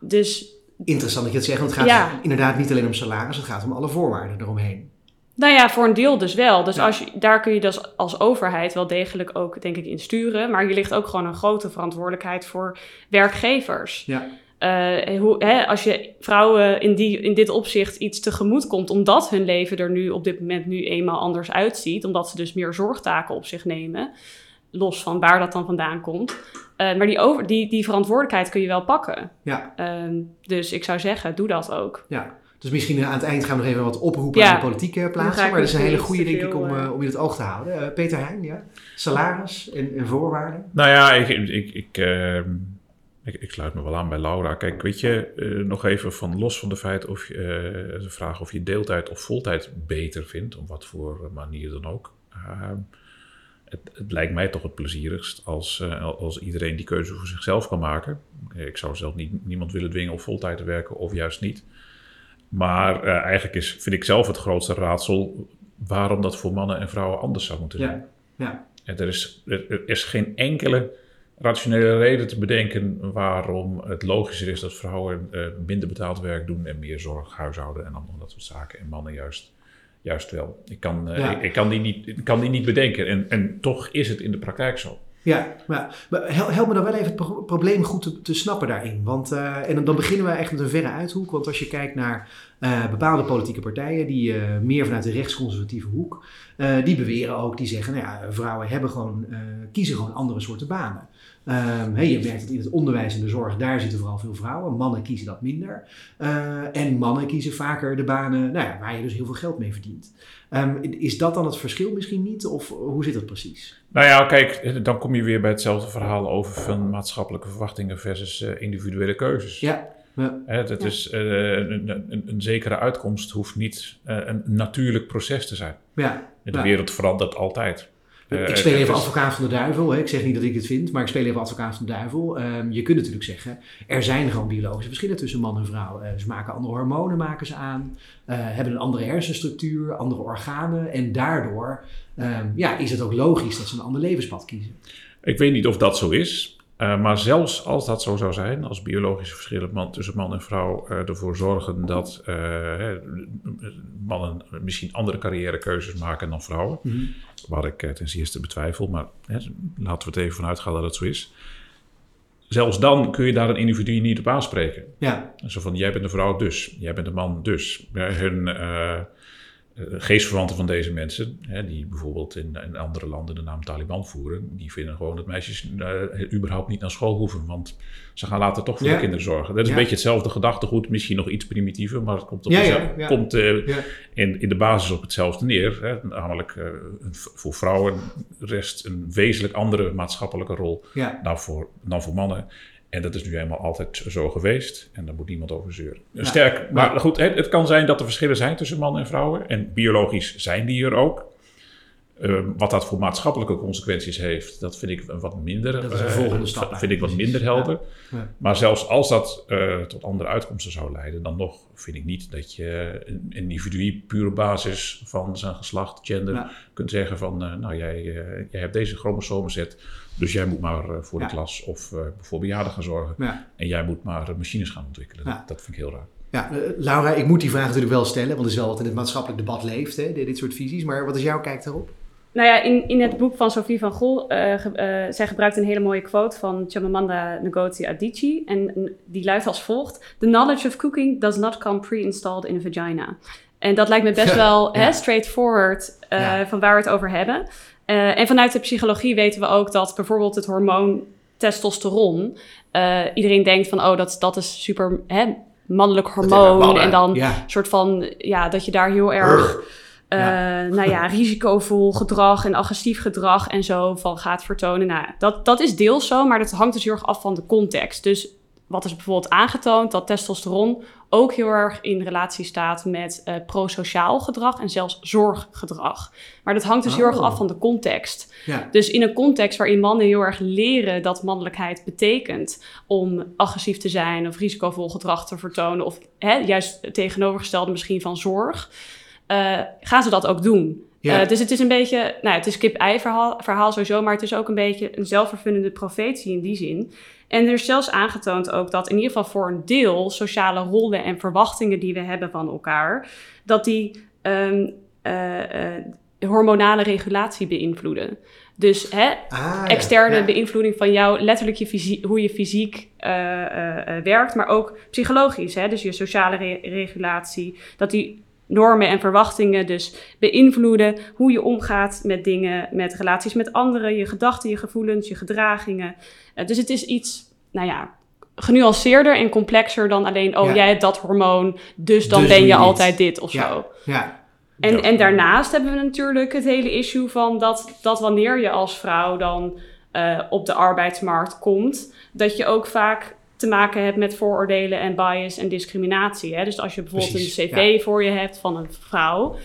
Dus
interessant dat je het zegt. Want het gaat
Ja.
inderdaad niet alleen om salaris, het gaat om alle voorwaarden eromheen.
Nou ja, voor een deel dus wel. Dus
Ja.
als je, daar kun je dus als overheid wel degelijk ook, denk ik, in sturen. Maar hier ligt ook gewoon een grote verantwoordelijkheid voor werkgevers.
Ja.
Eh, hoe, hè, als je vrouwen in, die, in dit opzicht iets tegemoet komt, omdat hun leven er nu op dit moment nu eenmaal anders uitziet, omdat ze dus meer zorgtaken op zich nemen, los van waar dat dan vandaan komt. Eh, maar die, over, die, die verantwoordelijkheid kun je wel pakken.
Ja.
Ehm, dus ik zou zeggen, doe dat ook.
Ja. Dus misschien aan het eind gaan we nog even wat oproepen
Ja.
aan de politiek eh, plaatsen. Maar dat is een hele goede, denk ik, om, eh, om in het oog te houden. Eh, Peter Heijn, ja? Salaris en, en voorwaarden?
Nou ja, ik, ik, ik, ehm, ik, ik sluit me wel aan bij Laura. Kijk, weet je, eh, nog even van los van de feit of je, eh, de vraag of je deeltijd of voltijd beter vindt, op wat voor manier dan ook. Het, het lijkt mij toch het plezierigst als, eh, als iedereen die keuze voor zichzelf kan maken. Ik zou zelf niet, niemand willen dwingen om voltijd te werken of juist niet. Maar eh, eigenlijk is, vind ik zelf het grootste raadsel waarom dat voor mannen en vrouwen anders zou moeten zijn.
Ja. Ja.
En er is, er er is geen enkele rationele reden te bedenken waarom het logischer is dat vrouwen eh, minder betaald werk doen en meer zorg, huishouden en allemaal dat soort zaken. En mannen juist, juist wel. Ik kan, eh,
Ja.
ik, ik kan, die niet, kan die niet bedenken. En, en toch is het in de praktijk zo.
Ja, maar, maar hel- help me dan wel even het pro- probleem goed te, te snappen daarin. Want, eh, en dan, dan beginnen we echt met een verre uithoek. Want als je kijkt naar eh, bepaalde politieke partijen, die meer vanuit de rechtsconservatieve hoek, die beweren ook, die zeggen, nou ja, vrouwen hebben gewoon, kiezen gewoon andere soorten banen. Ehm, hey, je merkt dat in het onderwijs en de zorg, daar zitten vooral veel vrouwen. Mannen kiezen dat minder. Eh, en mannen kiezen vaker de banen nou ja, waar je dus heel veel geld mee verdient. Ehm, is dat dan het verschil misschien niet? Of hoe zit dat precies?
Nou ja, kijk, dan kom je weer bij hetzelfde verhaal over van maatschappelijke verwachtingen versus eh, individuele keuzes.
Ja, Ja.
Ja.
is, eh, een, een, een zekere uitkomst hoeft niet eh, een natuurlijk proces te zijn.
Ja.
De
Ja.
wereld verandert altijd. Eh,
ik speel
het
even
is-
advocaat van de duivel. Hè. Ik zeg niet dat ik het vind, maar ik speel even advocaat van de duivel. Ehm, je kunt natuurlijk zeggen, er zijn gewoon biologische verschillen tussen man en vrouw. Eh, ze maken andere hormonen maken ze aan, eh, hebben een andere hersenstructuur, andere organen. En daardoor ehm, ja, is het ook logisch dat ze een ander levenspad kiezen.
Ik weet niet of dat zo is. Eh, maar zelfs als dat zo zou zijn, als biologische verschillen man, tussen man en vrouw eh, ervoor zorgen dat eh, mannen misschien andere carrièrekeuzes maken dan vrouwen, waar ik eh, ten zeerste betwijfel, maar hè, laten we het even vanuit gaan dat het zo is. Zelfs dan kun je daar een individu niet op aanspreken.
Ja,
Zo van, jij bent een vrouw dus, jij bent een man dus. Ja, hun geestverwanten van deze mensen, hè, die bijvoorbeeld in, in andere landen de naam Taliban voeren, die vinden gewoon dat meisjes eh, überhaupt niet naar school hoeven, want ze gaan later toch voor
Ja.
de kinderen zorgen. Dat is
Ja.
een beetje hetzelfde gedachtegoed, misschien nog iets primitiever, maar het komt, op
Ja,
komt eh, in, in de basis op hetzelfde neer. Hè. Namelijk, eh, voor vrouwen rest een wezenlijk andere maatschappelijke rol dan voor, dan voor mannen. En dat is nu eenmaal altijd zo geweest. En daar moet niemand over zeuren.
Ja.
Sterk, maar goed, het, het kan zijn dat er verschillen zijn tussen mannen en vrouwen. En biologisch zijn die er ook. Eh, wat dat voor maatschappelijke consequenties heeft, dat vind ik wat minder.
Dat is een
eh,
volgende stap
Vind ik wat minder helder.
Ja.
Maar zelfs als dat eh, tot andere uitkomsten zou leiden, dan nog vind ik niet dat je een individu puur op basis van zijn geslacht, gender,
Ja.
kunt zeggen van, eh, nou jij, jij hebt deze chromosomenzet, dus jij moet maar eh, voor
Ja.
de klas of eh, voor bejaarden gaan zorgen.
Ja.
En jij moet maar eh, machines gaan ontwikkelen.
Ja.
Dat, dat vind ik heel raar.
Ja, Laura, ik moet die vraag natuurlijk wel stellen, want het is wel wat in het maatschappelijk debat leeft, hè, dit, soort visies. Maar wat is jouw kijk daarop?
Nou ja, in, in het boek van Sophie van Gol, eh, ge- eh, zij gebruikt een hele mooie quote van Chimamanda Ngozi Adichie. En die luidt als volgt. The knowledge of cooking does not come pre-installed in a vagina. En dat lijkt me best wel
Ja.
hè, straightforward eh,
Ja.
van waar we het over hebben. Eh, en vanuit de psychologie weten we ook dat bijvoorbeeld het hormoon testosteron... eh, iedereen denkt van, oh, dat, dat is super hè, mannelijk hormoon. En dan
Ja.
soort van, ja, dat je daar heel erg... eh, nou ja, risicovol gedrag en agressief gedrag en zo van gaat vertonen. Nou, dat, dat is deels zo, maar dat hangt dus heel erg af van de context. Dus wat is bijvoorbeeld aangetoond? Dat testosteron ook heel erg in relatie staat met eh prosociaal gedrag en zelfs zorggedrag. Maar dat hangt dus heel erg
Oh.
af van de context.
Ja.
Dus in een context waarin mannen heel erg leren dat mannelijkheid betekent om agressief te zijn of risicovol gedrag te vertonen, of hè, juist het tegenovergestelde misschien van zorg, eh, gaan ze dat ook doen.
Ja.
Eh, dus het is een beetje, nou, het is kip-ei verhaal, verhaal sowieso, maar het is ook een beetje een zelfvervullende profetie in die zin. En er is zelfs aangetoond ook dat in ieder geval voor een deel sociale rollen en verwachtingen die we hebben van elkaar, dat die ehm, eh, eh, hormonale regulatie beïnvloeden. Dus hè,
Ah,
externe
Ja.
beïnvloeding van jou, letterlijk je hoe je fysiek eh, werkt, maar ook psychologisch. Hè? Dus je sociale re- regulatie, dat die normen en verwachtingen dus beïnvloeden hoe je omgaat met dingen, met relaties met anderen, je gedachten, je gevoelens, je gedragingen. Eh, dus het is iets, nou ja, genuanceerder en complexer dan alleen, oh
Ja.
jij hebt dat hormoon, dus dan
Dus
ben je altijd dit of
Ja.
zo.
Ja.
En,
Ja.
en daarnaast hebben we natuurlijk het hele issue van dat, dat wanneer je als vrouw dan eh, op de arbeidsmarkt komt, dat je ook vaak te maken hebt met vooroordelen en bias en discriminatie. Hè? Dus als je bijvoorbeeld
Precies,
een cv voor je hebt van een vrouw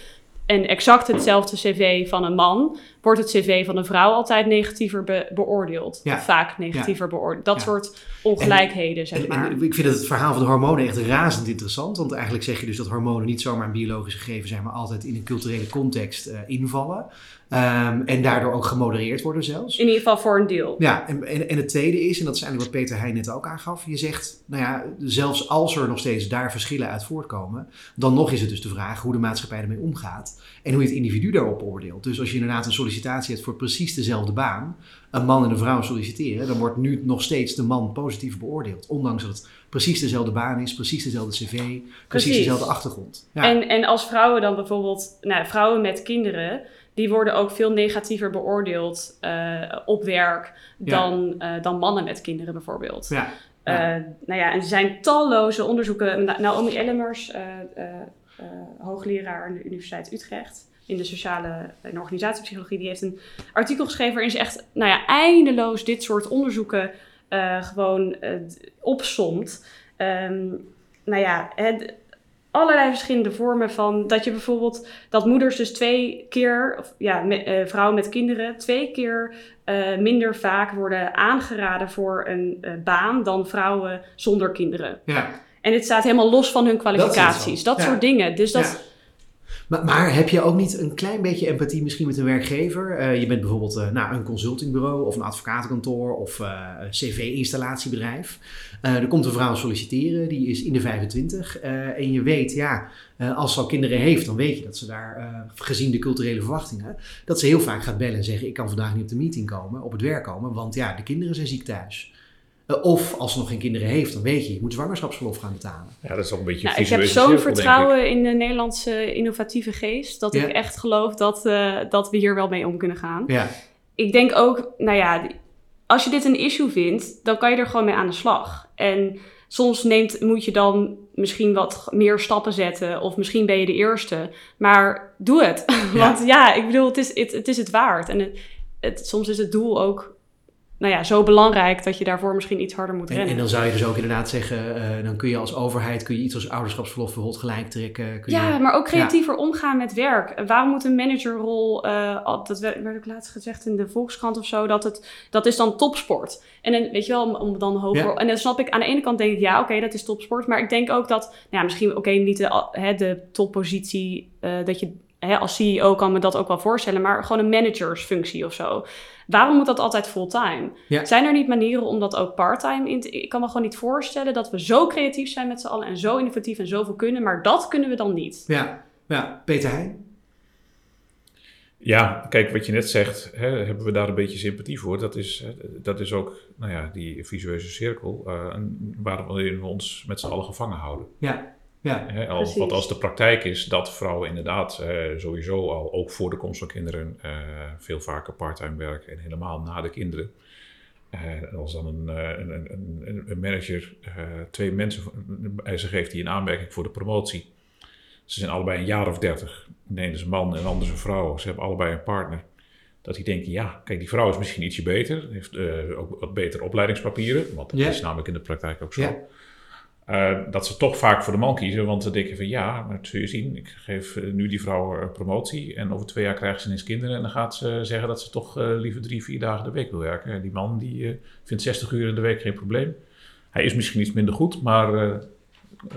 en exact hetzelfde cv van een man, wordt het cv van een vrouw altijd negatiever be- beoordeeld.
Ja.
Vaak negatiever beoordeeld. Dat soort ongelijkheden, zeg maar.
en ik vind het verhaal van de hormonen echt razend interessant. Want eigenlijk zeg je dus dat hormonen niet zomaar een biologisch gegeven zijn, maar altijd in een culturele context eh, invallen. Ehm, en daardoor ook gemodereerd worden zelfs.
In ieder geval voor een deel.
Ja, en, en, en het tweede is, en dat is eigenlijk wat Peter Heijn net ook aangaf. Je zegt, nou ja, zelfs als er nog steeds daar verschillen uit voortkomen, dan nog is het dus de vraag hoe de maatschappij ermee omgaat. En hoe je het individu daarop oordeelt. Dus als je inderdaad een sollicitatie hebt voor precies dezelfde baan, een man en een vrouw solliciteren, dan wordt nu nog steeds de man positief beoordeeld. Ondanks dat het precies dezelfde baan is, precies dezelfde cv, precies,
Precies.
dezelfde achtergrond. Ja.
En, en als vrouwen dan bijvoorbeeld, nou, vrouwen met kinderen, die worden ook veel negatiever beoordeeld eh, op werk dan, eh, dan mannen met kinderen bijvoorbeeld.
ja.
Eh, nou ja, en er zijn talloze onderzoeken. Na- Naomi Ellemers, hoogleraar aan de Universiteit Utrecht in de sociale en organisatiepsychologie, die heeft een artikel geschreven waarin ze echt, nou ja, eindeloos dit soort onderzoeken eh, gewoon opsomt. ehm, nou ja, het, allerlei verschillende vormen van dat je bijvoorbeeld dat moeders dus twee keer, of ja, me- eh, vrouwen met kinderen, twee keer minder vaak worden aangeraden voor een baan dan vrouwen zonder kinderen.
Ja.
En dit staat helemaal los van hun kwalificaties. Dat,
Ja.
soort dingen. Dus dat.
Maar, heb je ook niet een klein beetje empathie misschien met een werkgever? Eh, je bent bijvoorbeeld eh, nou, een consultingbureau of een advocatenkantoor of eh, een cv-installatiebedrijf. Er komt een vrouw solliciteren, die is in de 25. eh, en je weet, ja, als ze al kinderen heeft, dan weet je dat ze daar, gezien de culturele verwachtingen, dat ze heel vaak gaat bellen en zeggen: Ik kan vandaag niet op de meeting komen, op het werk komen, want ja, de kinderen zijn ziek thuis. Eh, of als ze nog geen kinderen heeft, dan weet je, je moet zwangerschapsverlof gaan betalen.
Ja, dat is ook een beetje
Nou, ik heb zo'n vertrouwen in de Nederlandse innovatieve geest dat
Ja.
ik echt geloof dat, eh, dat we hier wel mee om kunnen gaan.
Ja,
ik denk ook, nou ja, als je dit een issue vindt, dan kan je er gewoon mee aan de slag. En soms neemt, moet je dan misschien wat meer stappen zetten, of misschien ben je de eerste. Maar doe het.
Ja.
Want ja, ik bedoel, het is het, het, is het waard. En het, het- soms is het doel ook, nou ja, zo belangrijk dat je daarvoor misschien iets harder moet
En,
rennen.
en dan zou je dus ook inderdaad zeggen, eh, dan kun je als overheid kun je iets als ouderschapsverlof bijvoorbeeld gelijk trekken. Kun
Ja,
je,
maar ook creatiever omgaan met werk. Waarom moet een managerrol, eh, dat werd, ook laatst gezegd in de Volkskrant of zo, dat, het, dat is dan topsport. En dan, weet je wel, om, om dan hoger...
Ja.
En dan snap ik, aan de ene kant denk ik, ja, oké, dat is topsport. Maar ik denk ook dat, nou ja, misschien, oké, niet de, hè, de toppositie, eh, dat je hè, als CEO kan me dat ook wel voorstellen, maar gewoon een managersfunctie of zo. Waarom moet dat altijd fulltime?
Ja.
Zijn er niet manieren om dat ook parttime in te... Ik kan me gewoon niet voorstellen dat we zo creatief zijn met z'n allen en zo innovatief en zoveel kunnen, maar dat kunnen we dan niet.
ja, ja. Peter Heijn?
Ja, kijk, wat je net zegt, hè, hebben we daar een beetje sympathie voor. Dat is, hè, dat is ook nou ja, die visueuze cirkel uh, waarin we ons met z'n allen gevangen houden.
Ja, ja.
Wat als de praktijk is dat vrouwen inderdaad uh, sowieso al, ook voor de komst van kinderen, uh, veel vaker parttime werken en helemaal na de kinderen. Uh, als dan een, een, een, een manager twee mensen, ze geeft die een aanmerking voor de promotie. Ze zijn allebei een jaar of dertig. De ene is een man en de andere is een vrouw. Ze hebben allebei een partner. Dat die denken, ja, kijk, die vrouw is misschien ietsje beter. Heeft uh, ook wat betere opleidingspapieren. Want dat yeah. is namelijk in de praktijk ook zo. Yeah. Uh, dat ze toch vaak voor de man kiezen. Want ze denken van, ja, maar zul je zien. Ik geef uh, nu die vrouw een promotie. En over twee jaar krijgt ze ineens kinderen. En dan gaat ze zeggen dat ze toch uh, liever drie, vier dagen de week wil werken. En die man, die vindt 60 uur in de week geen probleem. Hij is misschien iets minder goed, maar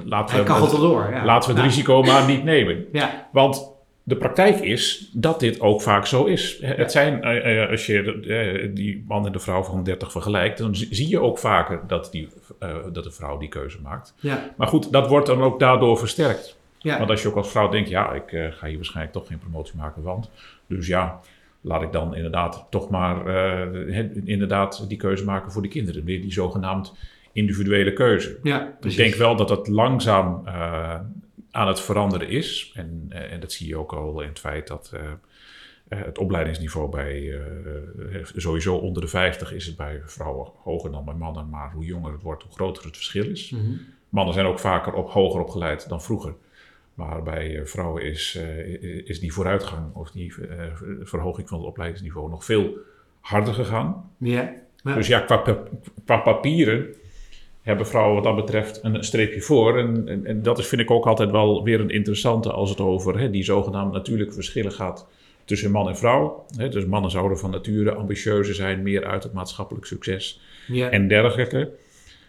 laten
Hij
we, het,
door, ja.
laten we het
ja.
risico maar niet nemen.
Ja.
Want de praktijk is dat dit ook vaak zo is. Het zijn, uh, als je uh, die man en de vrouw van 30 vergelijkt, dan zie je ook vaker dat, die, dat de vrouw die keuze maakt.
Ja.
Maar goed, dat wordt dan ook daardoor versterkt.
Ja.
Want als je ook als vrouw denkt, ja, ik ga hier waarschijnlijk toch geen promotie maken, want. Dus ja, laat ik dan inderdaad toch maar uh, inderdaad die keuze maken voor de kinderen. Weer die zogenaamd individuele keuze.
Ja,
ik denk wel dat dat langzaam uh, aan het veranderen is. En, uh, en dat zie je ook al in het feit dat uh, het opleidingsniveau bij sowieso onder de 50 is het bij vrouwen hoger dan bij mannen. Maar hoe jonger het wordt, hoe groter het verschil is.
Mm -hmm.
Mannen zijn ook vaker op, hoger opgeleid dan vroeger. Maar bij vrouwen is, uh, is die vooruitgang of die verhoging van het opleidingsniveau nog veel harder gegaan.
Ja.
ja. Dus ja, qua, qua, papieren hebben vrouwen wat dat betreft een streepje voor. En, en, en, dat is, vind ik ook altijd wel weer een interessante als het over hè, die zogenaamde natuurlijke verschillen gaat tussen man en vrouw. Hè, dus mannen zouden van nature ambitieuzer zijn, meer uit het maatschappelijk succes
ja.
en dergelijke.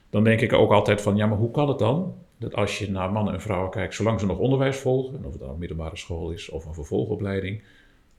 Dan denk ik ook altijd van, ja, maar hoe kan het dan? Dat als je naar mannen en vrouwen kijkt, zolang ze nog onderwijs volgen, of het dan een middelbare school is of een vervolgopleiding,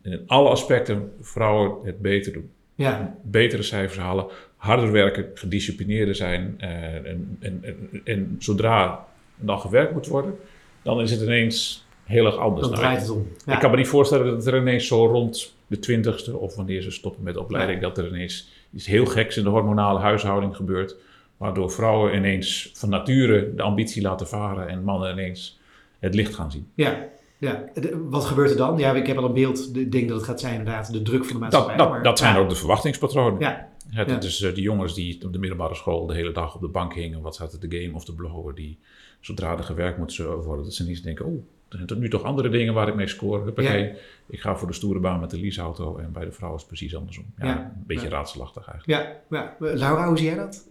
in alle aspecten vrouwen het beter doen.
Ja.
Betere cijfers halen, harder werken, gedisciplineerder zijn. Uh, en, en, en, en, zodra dan gewerkt moet worden, dan is het ineens heel erg anders.
Dan draait het om.
Ja. Ik kan me niet voorstellen dat er ineens zo rond de twintigste of wanneer ze stoppen met de opleiding, ja. dat er ineens iets heel geks in de hormonale huishouding gebeurt. Waardoor vrouwen ineens van nature de ambitie laten varen en mannen ineens het licht gaan zien.
Ja, ja. De, wat gebeurt er dan? Ja, ik heb al een beeld. Ik denk dat het gaat zijn inderdaad de druk van de maatschappij.
Dat, dat,
maar,
dat zijn
ja.
ook de verwachtingspatronen.
Ja.
Het,
Ja.
Dus uh, die jongens die op de middelbare school de hele dag op de bank hingen, wat zaten te game of te blowen, die zodra er gewerkt moet worden, dat ze niet denken, oh, er zijn nu toch andere dingen waar ik mee score. Huppakee,
Ja.
ik ga voor de stoere baan met de leaseauto en bij de vrouw is het precies andersom. Ja,
Ja.
Een beetje
Ja.
raadselachtig eigenlijk.
Ja, ja. Laura, hoe zie jij dat?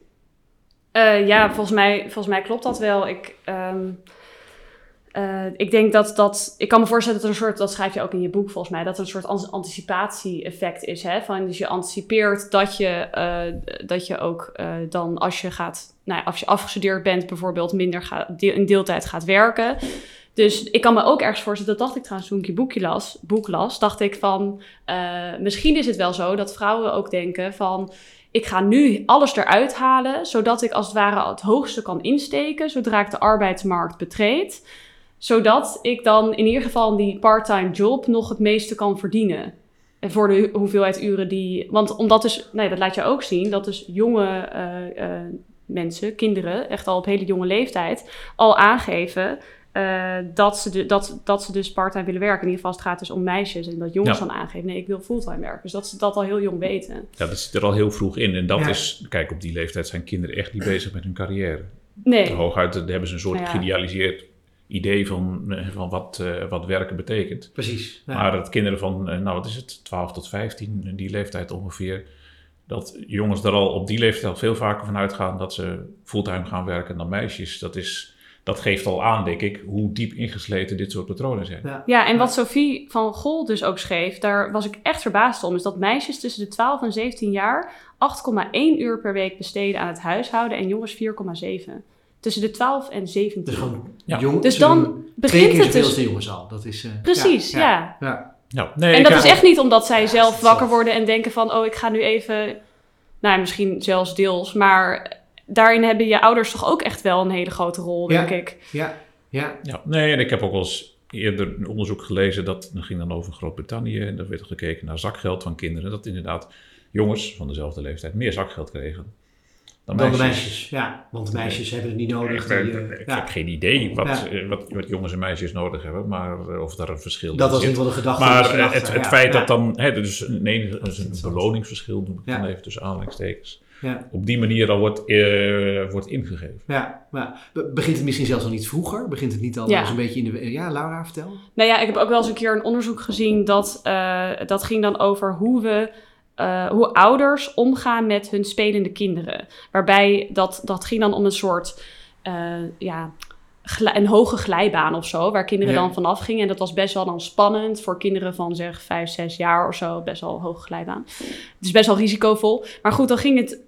Eh, ja, volgens mij, volgens mij klopt dat wel. Ik, ehm, eh, ik denk dat dat. Ik kan me voorstellen dat er een soort. Dat schrijf je ook in je boek volgens mij. Dat er een soort an- anticipatie-effect is. Hè? Van, dus je anticipeert dat je, eh, dat je ook eh, dan als je gaat. Nou, als je afgestudeerd bent, bijvoorbeeld minder in deeltijd gaat werken. Dus ik kan me ook ergens voorstellen, dat dacht ik trouwens toen ik je boekje las, boek las, dacht ik van, misschien is het wel zo dat vrouwen ook denken van, ik ga nu alles eruit halen, zodat ik als het ware het hoogste kan insteken, zodra ik de arbeidsmarkt betreed. Zodat ik dan in ieder geval die part-time job nog het meeste kan verdienen. En voor de hoeveelheid uren die. Want omdat dus, nee, dat laat je ook zien, dat dus jonge eh, eh, mensen, kinderen, echt al op hele jonge leeftijd, al aangeven eh, dat, ze de, dat, dat ze dus part-time willen werken. In ieder geval, het gaat dus om meisjes. En dat jongens
Ja.
dan aangeven, nee, ik wil fulltime werken. Dus dat ze dat al heel jong weten.
Ja, dat zit er al heel vroeg in. En dat
Ja.
is, kijk, op die leeftijd zijn kinderen echt niet bezig met hun carrière.
Nee,
Hooguit hebben ze een soort
Ja.
geïdealiseerd idee van, eh, van wat, eh, wat werken betekent.
Precies. Ja.
Maar dat kinderen van, eh, nou wat is het, 12 tot 15, in die leeftijd ongeveer, dat jongens er al op die leeftijd al veel vaker van uitgaan dat ze fulltime gaan werken dan meisjes. Dat, is, dat geeft al aan, denk ik, hoe diep ingesleten dit soort patronen zijn.
Ja.
Ja, en wat Sophie van Gol dus ook schreef, daar was ik echt verbaasd om, is dat meisjes tussen de 12 en 17 jaar 8,1 uur per week besteden aan het huishouden en jongens 4,7. Tussen de 12 en 17.
Dus gewoon
Ja.
jong.
Dus dan begint
keer
het dus.
de jongens al. Dat is, eh,
Precies, ja.
ja.
Ja, nee,
En dat is echt niet omdat zij
Ja,
zelf wakker
zelf.
worden en denken van, oh, ik ga nu even, nou misschien zelfs deels, maar daarin hebben je ouders toch ook echt wel een hele grote rol,
Ja.
denk ik.
Ja, ja.
Ja, nee, en ik heb ook wel eens eerder een onderzoek gelezen dat dat ging dan over Groot-Brittannië en daar werd gekeken naar zakgeld van kinderen. Dat inderdaad jongens van dezelfde leeftijd meer zakgeld kregen dan,
Dan de
meisjes.
meisjes. Ja, want de meisjes hebben het niet nodig.
Ik,
Die,
ik- ik
ja.
heb geen idee wat,
Ja.
eh, wat, wat jongens en meisjes nodig hebben, maar eh, of daar een verschil
Dat
in
was
zit.
niet wel de gedachte.
Maar eh, het, het
ja,
feit
ja,
dat dan, hè, dus nee, dat is een beloningsverschil, noem ik dan even tussen aanhalingstekens,
Ja,
op die manier al wordt, eh, wordt ingegeven.
ja, ja. Be- Begint het misschien zelfs al niet vroeger? Begint het niet al
Ja.
eens een beetje in de... Ja, Laura, vertel.
Nou ja, ik heb ook wel eens een keer een onderzoek gezien dat, eh, dat ging dan over hoe we. Eh, hoe ouders omgaan met hun spelende kinderen. Waarbij dat, dat ging dan om een soort eh, ja, een hoge glijbaan of zo, waar kinderen
Ja.
dan vanaf gingen. En dat was best wel dan spannend voor kinderen van zeg 5, 6 jaar of zo. Best wel een hoge glijbaan. Het is best wel risicovol. Maar goed, dan ging het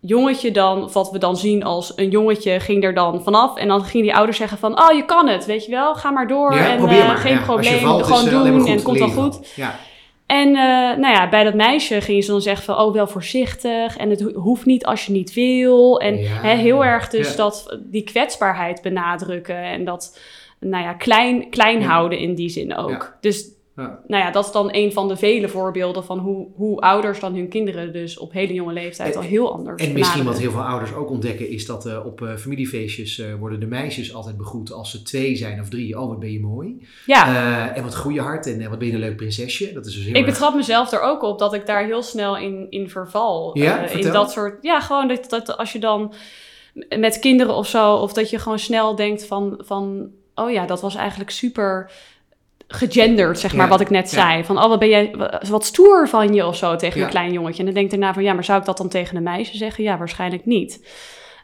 jongetje dan, wat we dan zien als een jongetje, ging er dan vanaf. En dan gingen die ouders zeggen van, oh je kan het, weet je wel, ga maar door.
Ja,
en eh,
maar.
geen
Ja,
probleem, gewoon doen en
goed,
komt wel
je
goed.
Ja,
En eh, nou ja, bij dat meisje gingen ze dan zeggen van, oh wel voorzichtig en het ho- hoeft niet als je niet wil. En
Ja.
hè, heel erg dus
Ja.
dat die kwetsbaarheid benadrukken en dat, nou ja, klein, klein houden in die zin ook. Dus
ja.
nou ja, dat is dan een van de vele voorbeelden van hoe, hoe ouders dan hun kinderen dus op hele jonge leeftijd al heel anders
En misschien wat heel veel ouders ook ontdekken is dat eh, op eh, familiefeestjes eh, worden de meisjes altijd begroet als ze twee zijn of drie. Oh, wat ben je mooi.
Ja,
en wat goeie hart en wat ben je een leuk prinsesje. Dat is dus heel
ik
erg-
betrap mezelf er ook op dat ik daar heel snel in, in verval.
Ja,
in dat soort. Ja, gewoon dat, dat als je dan met kinderen of zo, of dat je gewoon snel denkt van, van oh ja, dat was eigenlijk super gegenderd, zeg maar,
Ja,
wat ik net
ja.
zei. Van, oh, wat ben jij, wat- stoer van je of zo tegen
Ja.
een klein jongetje. En dan denk ik daarna van, ja, maar zou ik dat dan tegen een meisje zeggen? Ja, waarschijnlijk niet.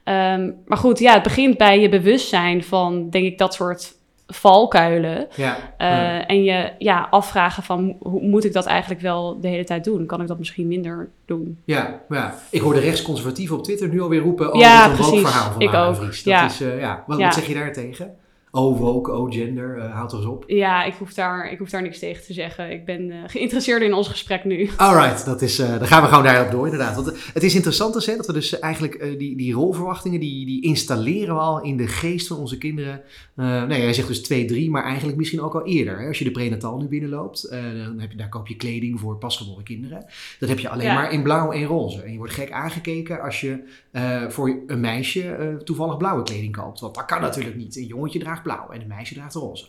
Ehm, maar goed, ja, het begint bij je bewustzijn van, denk ik, dat soort valkuilen.
Ja,
Eh,
ja.
En je ja, afvragen van hoe moet ik dat eigenlijk wel de hele tijd doen? Kan ik dat misschien minder doen?
Ja, ja, ik hoorde rechtsconservatief op Twitter nu alweer roepen over
Ja,
het een woke-verhaal van
Ik ook.
Dat
Ja.
is, eh, ja. Wat,
Ja.
wat zeg je daar tegen? Oh, woke, oh, gender, eh houd toch eens op.
Ja, ik hoef daar, ik hoef daar niks tegen te zeggen. Ik ben eh, geïnteresseerd in ons gesprek nu.
Alright, dat is, eh, dan gaan we gewoon daarop door inderdaad. Want eh, het is interessant dus, hè, dat we dus eigenlijk eh, die, die rolverwachtingen, die, die installeren we al in de geest van onze kinderen. Eh nee, jij zegt dus 2, 3, maar eigenlijk misschien ook al eerder. Hè? Als je de prenatal nu binnenloopt, eh, dan heb je, daar koop je kleding voor pasgeboren kinderen. Dat heb je alleen
Ja.
maar in blauw en roze. En je wordt gek aangekeken als je eh, voor een meisje eh, toevallig blauwe kleding koopt. Want dat kan natuurlijk niet. Een jongetje draagt blauw en een meisje draagt roze.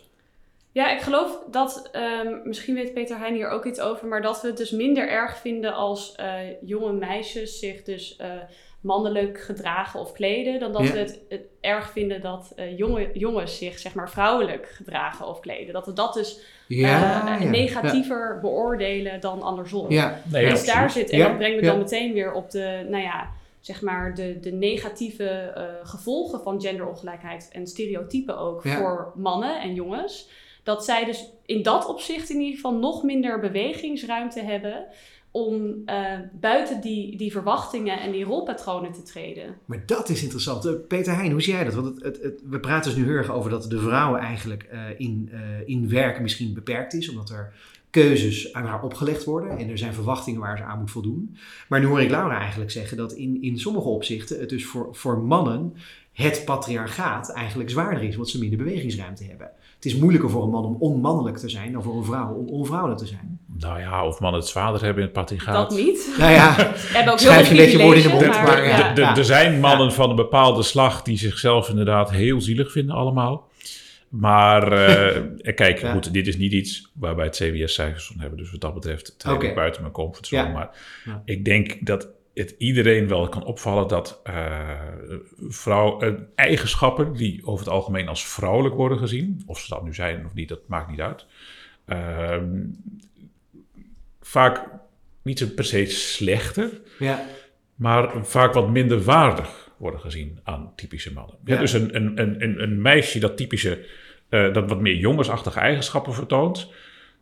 Ja, ik geloof dat, ehm, misschien weet Peter Heijn hier ook iets over, maar dat we het dus minder erg vinden als eh, jonge meisjes zich dus eh, mannelijk gedragen of kleden, dan dat
Ja.
we het, het erg vinden dat eh, jonge, jongens zich zeg maar vrouwelijk gedragen of kleden. Dat we dat dus eh,
ja.
negatiever beoordelen dan andersom.
Ja,
Nee,
ja.
dus daar zit, en
Ja,
dat brengt me
ja.
dan meteen weer op de, nou ja, zeg maar, de, de negatieve eh, gevolgen van genderongelijkheid en stereotypen ook
Ja.
voor mannen en jongens. Dat zij dus in dat opzicht in ieder geval nog minder bewegingsruimte hebben om eh, buiten die, die verwachtingen en die rolpatronen te treden.
Maar dat is interessant. Eh, Peter Heijn, hoe zie jij dat? Want het, het, het- we praten dus nu heel erg over dat de vrouw eigenlijk eh, in, in werk misschien beperkt is, omdat er keuzes aan haar opgelegd worden en er zijn verwachtingen waar ze aan moet voldoen. Maar nu hoor ik Laura eigenlijk zeggen dat in, in sommige opzichten het dus voor, voor mannen het patriarchaat eigenlijk zwaarder is, omdat ze minder bewegingsruimte hebben. Het is moeilijker voor een man om onmannelijk te zijn dan voor een vrouw om onvrouwelijk te zijn.
Nou ja, of mannen het zwaarder hebben in het patriarchaat.
Dat niet.
Nou ja,
hebben ook
Schrijf
veel
je een beetje woorden in de mond,
maar, ja.
Er zijn mannen van een bepaalde slag die zichzelf inderdaad heel zielig vinden allemaal. Maar eh, kijk,
Ja.
goed, dit is niet iets waarbij het CBS cijfers van hebben. Dus wat dat betreft treed ik buiten mijn comfortzone.
Ja.
Maar
Ja.
ik denk dat het iedereen wel kan opvallen dat eh, vrouw, eh, eigenschappen die over het algemeen als vrouwelijk worden gezien, of ze dat nu zijn of niet, dat maakt niet uit. ehm, vaak niet zo per se slechter,
ja,
maar vaak wat minder waardig worden gezien aan typische mannen. Ja,
Ja.
Dus een, een, een, een- een meisje dat typische, eh, dat wat meer jongensachtige eigenschappen vertoont,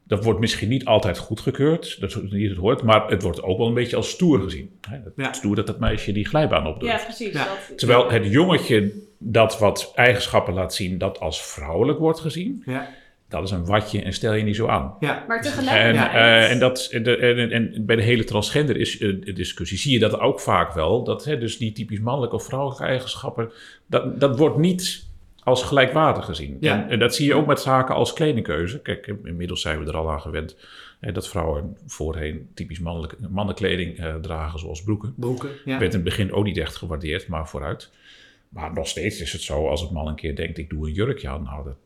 dat wordt misschien niet altijd goedgekeurd, dat is niet het hoort, maar het wordt ook wel een beetje als stoer gezien. Hè, Het
Ja.
Stoer dat dat meisje die glijbaan opdurft.
Ja, precies.
Ja.
Dat,
Terwijl het jongetje dat wat eigenschappen laat zien, dat als vrouwelijk wordt gezien,
ja,
dat is een watje en stel je niet zo aan.
ja.
Maar
En,
tegelijkertijd...
eh, en, dat, en, de- en, en bij de hele transgender is, eh, discussie zie je dat ook vaak wel. Dat hè, dus die typisch mannelijke of vrouwelijke eigenschappen, dat, dat wordt niet als gelijkwaardig gezien.
Ja.
En, en dat zie je ook met zaken als kledingkeuze. Kijk, inmiddels zijn we er al aan gewend hè, dat vrouwen voorheen typisch mannelijke mannenkleding eh, dragen, zoals broeken.
Broeken, ja.
Werd in het begin ook niet echt gewaardeerd, maar vooruit. Maar nog steeds is het zo, als het man een keer denkt, ik doe een jurkje aan, nou, dat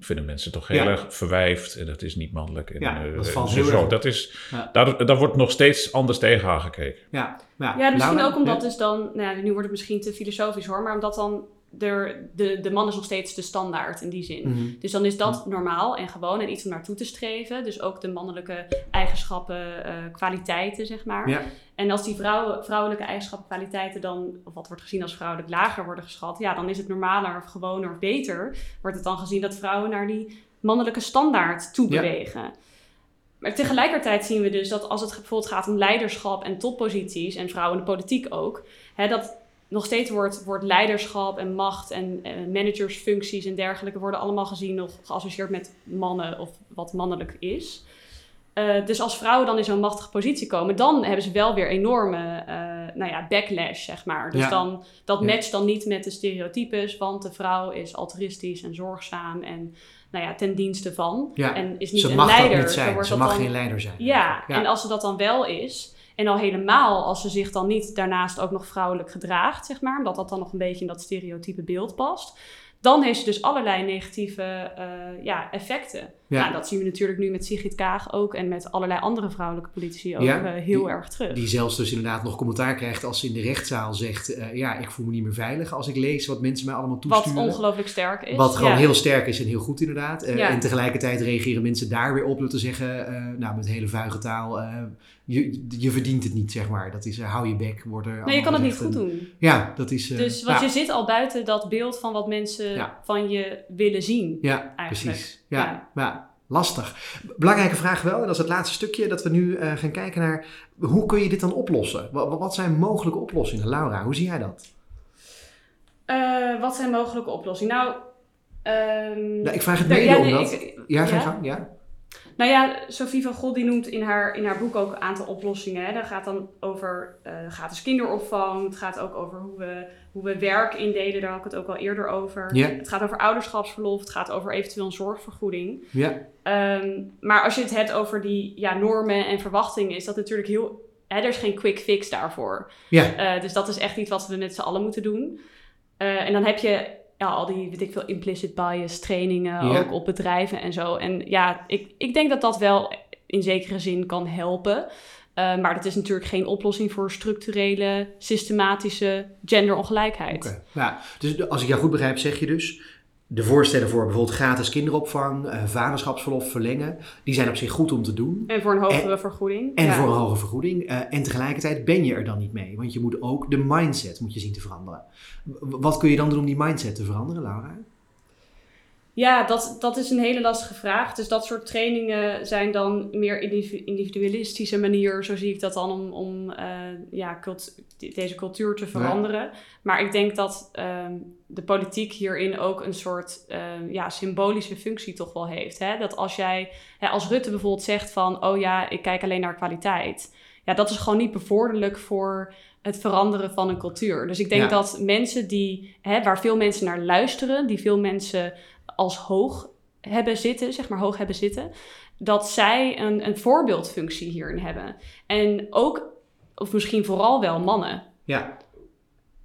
vinden mensen toch heel
Ja.
erg verwijfd en dat is niet mannelijk. En,
Ja,
eh,
valt
zo,
heel
zo.
erg.
Dat is,
Ja.
daar, daar wordt nog steeds anders tegen aangekeken.
Ja, ja.
Ja, misschien
Laura?
ook omdat
Ja?
dus dan, nou ja, nu wordt het misschien te filosofisch hoor, maar omdat dan er, de, de man is nog steeds de standaard in die zin.
Mhm.
Dus dan is dat normaal en gewoon en iets om naartoe te streven. Dus ook de mannelijke eigenschappen, eh, kwaliteiten, zeg maar.
Ja.
En als die vrouwelijke eigenschappen, kwaliteiten dan, of wat wordt gezien als vrouwelijk lager worden geschat, ja, dan is het normaler of gewoner of beter, wordt het dan gezien dat vrouwen naar die mannelijke standaard toe
Ja.
bewegen. Maar tegelijkertijd zien we dus dat als het bijvoorbeeld gaat om leiderschap en topposities, en vrouwen in de politiek ook, hè, dat nog steeds wordt, wordt leiderschap en macht en eh, managersfuncties en dergelijke worden allemaal gezien nog geassocieerd met mannen of wat mannelijk is. Eh, dus als vrouwen dan in zo'n machtige positie komen, dan hebben ze wel weer enorme eh, nou ja, backlash, zeg maar. Dus
Ja.
dan, dat matcht dan niet met de stereotypes, want de vrouw is altruïstisch en zorgzaam en nou ja, ten dienste van.
Ja.
En is niet
Ze
een
mag
leider.
dat niet zijn. Ze mag
dan-
geen leider zijn.
ja, en als ze dat dan wel is, en al helemaal als ze zich dan niet daarnaast ook nog vrouwelijk gedraagt, zeg maar, omdat dat dan nog een beetje in dat stereotype beeld past, dan heeft ze dus allerlei negatieve eh, ja, effecten.
Ja.
Nou, dat zien we natuurlijk nu met Sigrid Kaag ook en met allerlei andere vrouwelijke politici ook
Ja,
eh, heel
die-
erg terug.
Die zelfs dus inderdaad nog commentaar krijgt als ze in de rechtszaal zegt... eh, ja, ik voel me niet meer veilig als ik lees wat mensen mij allemaal
wat
toesturen.
ongelooflijk sterk is.
Wat gewoon
Ja.
heel sterk is en heel goed inderdaad. Eh. En tegelijkertijd reageren mensen daar weer op door te zeggen... nou, met hele vuige taal... je, je verdient het niet, zeg maar. Dat is, hou je bek, wordt er
Nee, je kan het niet goed
En-
doen.
Ja, dat is...
Dus want
ja,
je zit al buiten dat beeld van wat mensen van je willen zien.
Ja,
eigenlijk.
precies. Ja,
Ja.
lastig. Belangrijke vraag wel, en dat is het laatste stukje... dat we nu eh, gaan kijken naar... hoe kun je dit dan oplossen? Wat, wat zijn mogelijke oplossingen? Laura, hoe zie jij dat?
Eh, wat zijn mogelijke oplossingen? Nou, ehm,
Nou, ik vraag het
nou,
mede
ja, nee,
omdat...
ik-
ja, ga
ja?
gang. Ja?
Nou ja, Sophie van Gol die noemt in haar, in haar boek ook een aantal oplossingen. Hè. Dat gaat dan over eh, gratis kinderopvang. Het gaat ook over hoe we, hoe we werk indelen. Daar had ik het ook al eerder over.
Ja.
Het gaat over ouderschapsverlof. Het gaat over eventueel een zorgvergoeding.
Ja,
Ehm, maar als je het hebt over die ja, normen en verwachtingen, is dat natuurlijk heel. Hè, er is geen quick fix daarvoor.
ja.
Eh, dus dat is echt iets wat we met z'n allen moeten doen. Eh, en dan heb je ja, al die, weet ik veel, implicit bias trainingen
Ja.
ook op bedrijven en zo. En ja, ik, ik denk dat dat wel in zekere zin kan helpen. Eh, maar dat is natuurlijk geen oplossing voor structurele, systematische genderongelijkheid.
Oké. Ja, dus als ik jou goed begrijp, zeg je dus... de voorstellen voor bijvoorbeeld gratis kinderopvang, uh, vaderschapsverlof verlengen, die zijn op zich goed om te doen.
En voor een hogere vergoeding.
En voor een hogere vergoeding. Uh, en tegelijkertijd ben je er dan niet mee, want je moet ook de mindset moet je zien te veranderen. Wat kun je dan doen om die mindset te veranderen, Laura?
Ja, dat, dat is een hele lastige vraag. Dus dat soort trainingen zijn dan meer individualistische manier, zo zie ik dat dan, om, om uh, ja, cult deze cultuur te veranderen. Maar ik denk dat um, de politiek hierin ook een soort um, ja, symbolische functie toch wel heeft. Hè? Dat als jij, hè, als Rutte bijvoorbeeld zegt van, oh ja, ik kijk alleen naar kwaliteit. Ja, dat is gewoon niet bevorderlijk voor het veranderen van een cultuur. Dus ik denk dat mensen die, hè, waar veel mensen naar luisteren, die veel mensen als hoog hebben zitten, zeg maar hoog hebben zitten, dat zij een, een voorbeeldfunctie hierin hebben. En ook, of misschien vooral wel mannen.
Ja.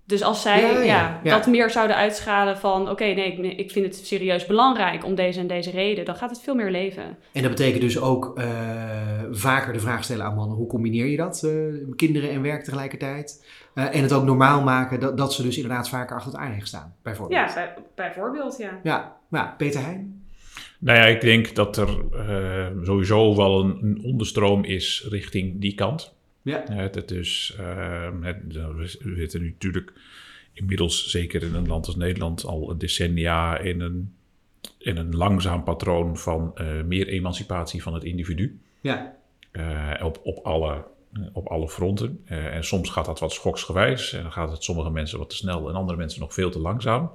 Dus als zij ja, dat meer zouden uitschalen van... oké, nee, ik vind het serieus belangrijk om deze en deze reden... dan gaat het veel meer leven.
En dat betekent dus ook uh, vaker de vraag stellen aan mannen... hoe combineer je dat, uh, kinderen en werk tegelijkertijd? Uh, en het ook normaal maken dat, dat ze dus inderdaad vaker achter het aanrecht staan, bijvoorbeeld.
Ja, bij, bijvoorbeeld, ja.
Ja, ja Peter Heijn?
Nou ja, ik denk dat er sowieso wel een, een onderstroom is richting die kant... Ja. Het, is, uh, het, we zitten nu natuurlijk inmiddels, zeker in een land als Nederland, al decennia in een, in een langzaam patroon van meer emancipatie van het individu.
Ja.
Op, op, alle, op alle fronten. Uh, en soms gaat dat wat schoksgewijs. En dan gaat het sommige mensen wat te snel en andere mensen nog veel te langzaam.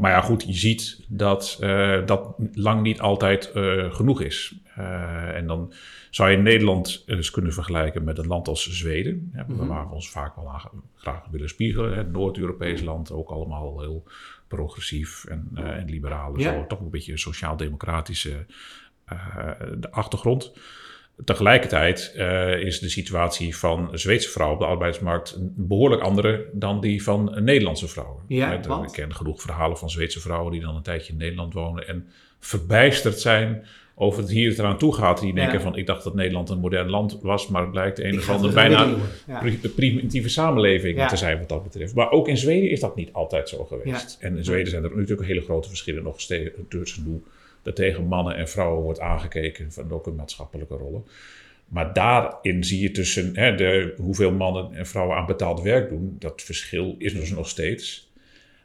Maar ja, goed, je ziet dat dat lang niet altijd genoeg is. en dan zou je Nederland eens kunnen vergelijken met een land als Zweden, ja, mm waar we ons vaak wel graag willen spiegelen. Het Noord-Europees land, ook allemaal heel progressief en, en liberaal. Zo, toch een beetje sociaal-democratische de achtergrond. Tegelijkertijd uh, is de situatie van Zweedse vrouwen op de arbeidsmarkt behoorlijk andere dan die van Nederlandse vrouwen.
Ja,
Ik ken genoeg verhalen van Zweedse vrouwen die dan een tijdje in Nederland wonen en verbijsterd zijn over het hier eraan toe gaat. Die denken van, ik dacht dat Nederland een modern land was, maar het blijkt een of andere bijna primitieve samenleving te zijn wat dat betreft. Maar ook in Zweden is dat niet altijd zo geweest. En in Zweden zijn er natuurlijk hele grote verschillen nog steeds tussen hoe er tegen mannen en vrouwen wordt aangekeken van ook een maatschappelijke rollen. Maar daarin zie je tussen hè, de, hoeveel mannen en vrouwen aan betaald werk doen, dat verschil is dus nog steeds.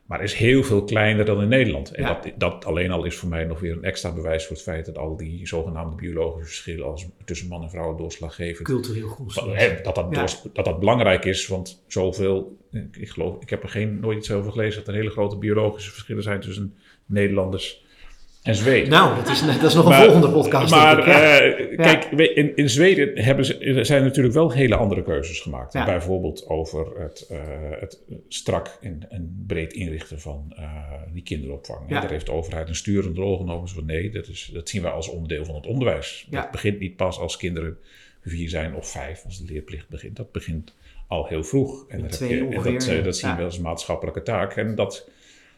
Maar is heel veel kleiner dan in Nederland. En dat, dat alleen al is voor mij nog weer een extra bewijs voor het feit dat al die zogenaamde biologische verschillen als tussen man en vrouw doorslaggevend.
Cultureel goed.
Dat dat, dat, dat, dat belangrijk is, want zoveel. Ik geloof, ik heb er geen, nooit iets over gelezen dat er hele grote biologische verschillen zijn tussen Nederlanders en Zweden.
Nou, dat is, dat is nog een volgende podcast.
Maar uh, kijk, in, in Zweden hebben ze, zijn natuurlijk wel hele andere keuzes gemaakt. Bijvoorbeeld over het, uh, het strak en, en, breed inrichten van uh, die kinderopvang. Daar heeft de overheid een sturende rol genomen. Van nee, dat, is, dat zien wij als onderdeel van het onderwijs. Dat begint niet pas als kinderen vier zijn of vijf, als de leerplicht begint. Dat begint al heel vroeg. En, dat, en dat, dat, zien we als maatschappelijke taak. En dat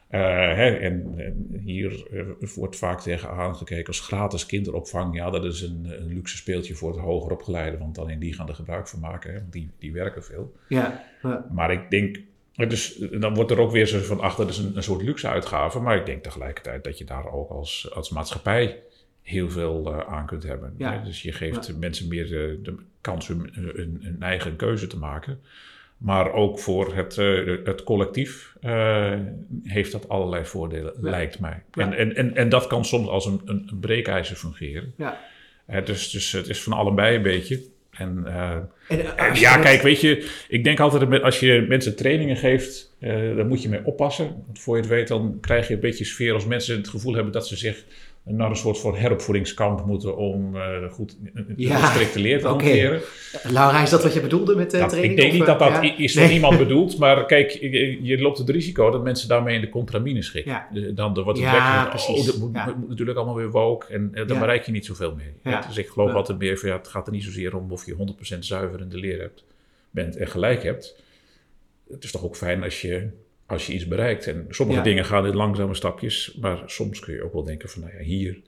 hè, en, en, hier uh, wordt vaak tegen aangekeken als gratis kinderopvang. Ja, dat is een, een, luxe speeltje voor het hoger opgeleide, want alleen die gaan er gebruik van maken. Hè, want die, die werken veel.
Ja,
Maar ik denk, dus dan wordt er ook weer zo van achter, dat is een, een soort luxe uitgave. Maar ik denk tegelijkertijd dat je daar ook als, als maatschappij heel veel uh, aan kunt hebben. Ja. Dus je geeft mensen meer de, de kans om een, een eigen keuze te maken. Maar ook voor het, uh, het collectief uh, heeft dat allerlei voordelen, lijkt mij. En, en, en, en dat kan soms als een, een breekijzer fungeren.
Ja.
Uh, dus, dus het is van allebei een beetje. En, en ja, kijk, weet je, ik denk altijd dat als je mensen trainingen geeft, dan moet je mee oppassen. Want voor je het weet, dan krijg je een beetje sfeer als mensen het gevoel hebben dat ze zich naar een soort van heropvoedingskamp moeten om uh, goed ja, gestrikte leer te okay. hanteren.
Laura, is dat wat je bedoelde met de uh, training?
Ik denk niet dat dat is voor iemand bedoeld, maar kijk, je, loopt het risico dat mensen daarmee in de contramine schikken. Ja. dan wordt het ja, oh, dat moet, moet, natuurlijk allemaal weer woke en uh, dan bereik je niet zoveel mee. Dus ik geloof altijd meer van, ja, het gaat er niet zozeer om of je 100% zuiver in de leer hebt, bent en gelijk hebt. Het is toch ook fijn als je als je iets bereikt. En sommige dingen gaan in langzame stapjes, maar soms kun je ook wel denken van, nou ja, hier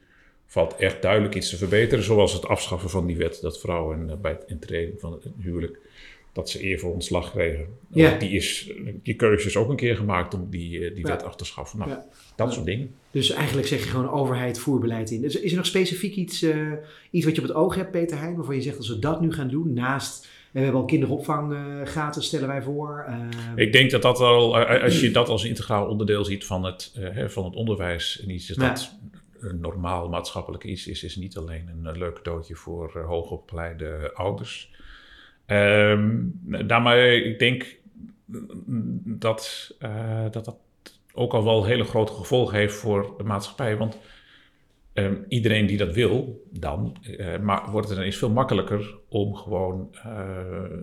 valt echt duidelijk iets te verbeteren, zoals het afschaffen van die wet dat vrouwen bij het intreden van het huwelijk dat ze eer voor ontslag kregen.
Ja.
Die, is, die keuze is ook een keer gemaakt om die, eh, die
Ja.
wet af te schaffen. Nou, dat soort dingen.
Dus eigenlijk zeg je gewoon overheid, voerbeleid in. Dus is er nog specifiek iets, eh, iets wat je op het oog hebt, Peter Heijn, waarvan je zegt als we dat nu gaan doen, naast, en we hebben al kinderopvang eh, gratis, stellen wij voor. eh,
Ik denk dat dat al, eh, als je dat als integraal onderdeel ziet van het, van het onderwijs, en iets dat een normaal maatschappelijk iets is, is niet alleen een leuk cadeautje voor hoogopgeleide ouders. Ehm, daarmee, ik denk mm, dat, eh, dat dat ook al wel hele grote gevolgen heeft voor de maatschappij. Want ehm, iedereen die dat wil, dan eh, maar wordt het ineens veel makkelijker om gewoon eh,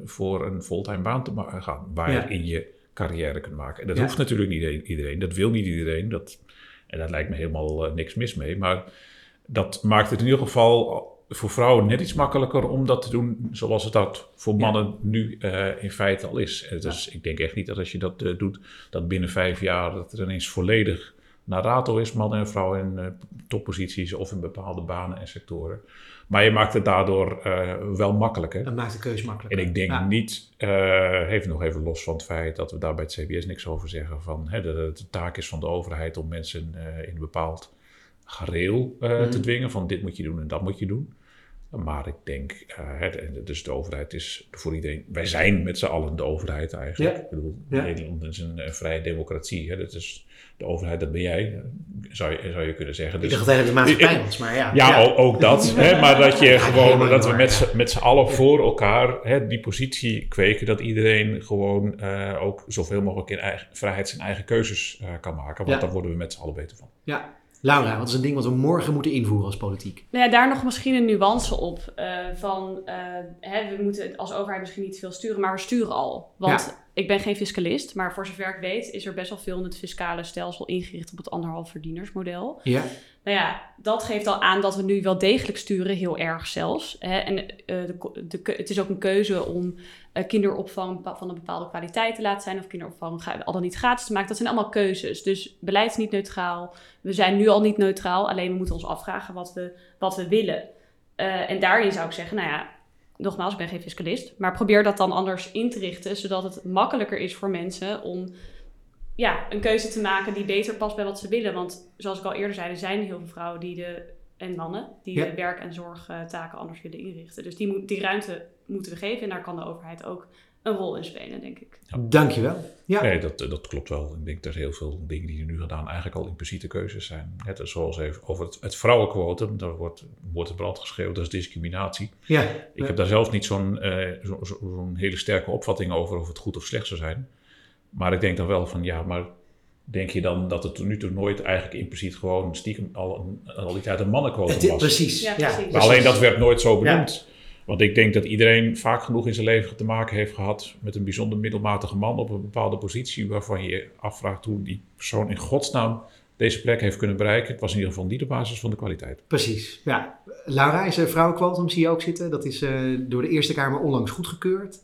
voor een fulltime baan te ma- gaan, waarin je carrière kunt maken. En dat
Ja.
hoeft natuurlijk niet iedereen, dat wil niet iedereen. Dat, en daar lijkt me helemaal eh, niks mis mee. Maar dat maakt het in ieder geval voor vrouwen net iets makkelijker om dat te doen zoals het dat voor
Ja.
mannen nu eh, in feite al is. Dus ik denk echt niet dat als je dat eh, doet, dat binnen vijf jaar dat er ineens volledig naar rato is, mannen en vrouwen in eh, topposities of in bepaalde banen en sectoren. Maar je maakt het daardoor eh, wel makkelijker.
dat maakt de keuze makkelijker.
En ik denk
Ja.
niet, eh even nog even los van het feit dat we daar bij het CBS niks over zeggen, van hè, dat het de taak is van de overheid om mensen in een bepaald gareel
Mhm.
te dwingen, van dit moet je doen en dat moet je doen. Maar ik denk, dus de overheid is voor iedereen, wij zijn met z'n allen de overheid eigenlijk.
Ja.
Ik bedoel,
Ja.
Nederland is een eh, vrije democratie, hè, dat is de overheid, dat ben jij, zou je, zou je kunnen zeggen.
Ik
Dus-
dacht dat het de maatschappij was, maar ja.
ja, ook, ook dat. Hè, maar dat je gewoon, dat we
door,
met, met z'n allen voor elkaar hè, die positie kweken. Dat iedereen gewoon eh, ook zoveel mogelijk in eigen, vrijheid zijn eigen keuzes eh, kan maken. Want
Ja.
daar worden we met z'n allen beter van.
Ja. Laura, wat is een ding wat we morgen moeten invoeren als politiek?
Nou ja, daar nog misschien een nuance op. eh, van, eh, hè, we moeten als overheid misschien niet veel sturen, maar we sturen al. Want ik ben geen fiscalist, maar voor zover ik weet is er best wel veel in het fiscale stelsel ingericht op het anderhalf verdienersmodel.
Ja,
Nou ja, dat geeft al aan dat we nu wel degelijk sturen, heel erg zelfs. Hè? En eh, de, de, het is ook een keuze om eh, kinderopvang van een bepaalde kwaliteit te laten zijn... of kinderopvang al dan niet gratis te maken. Dat zijn allemaal keuzes. Dus beleid is niet neutraal. We zijn nu al niet neutraal. Alleen we moeten ons afvragen wat we, wat we willen. Eh, en daarin zou ik zeggen, nou ja... Nogmaals, ik ben geen fiscalist. Maar probeer dat dan anders in te richten... zodat het makkelijker is voor mensen om ja, een keuze te maken die beter past bij wat ze willen. Want zoals ik al eerder zei, er zijn heel veel vrouwen die de, en mannen die
Ja.
de werk- en zorgtaken anders willen inrichten. Dus die, die ruimte moeten we geven en daar kan de overheid ook een rol in spelen, denk ik.
dankjewel. Ja,
Nee, dat, dat klopt wel. Ik denk dat heel veel dingen die er nu gedaan eigenlijk al impliciete keuzes zijn. Net zoals even over het, het vrouwenquotum. Daar wordt, wordt het brand geschreeuwd, dat is discriminatie.
ja.
Ik heb daar zelf niet zo'n eh, zo- hele sterke opvatting over of het goed of slecht zou zijn. Maar ik denk dan wel van ja, maar denk je dan dat het tot nu toe nooit eigenlijk impliciet gewoon stiekem al, een- al die tijd een mannenquotum
Het-
was?
precies.
Ja,
Ja,
precies.
Maar alleen dat werd nooit zo
Ja.
benoemd. Want ik denk dat iedereen vaak genoeg in zijn leven te maken heeft gehad met een bijzonder middelmatige man op een bepaalde positie, waarvan je je afvraagt hoe die persoon in godsnaam deze plek heeft kunnen bereiken. Het was in ieder geval niet de basis van de kwaliteit.
Precies. Ja. Laura, is er vrouwenquotum, zie je ook zitten. Dat is eh, door de Eerste Kamer onlangs goedgekeurd.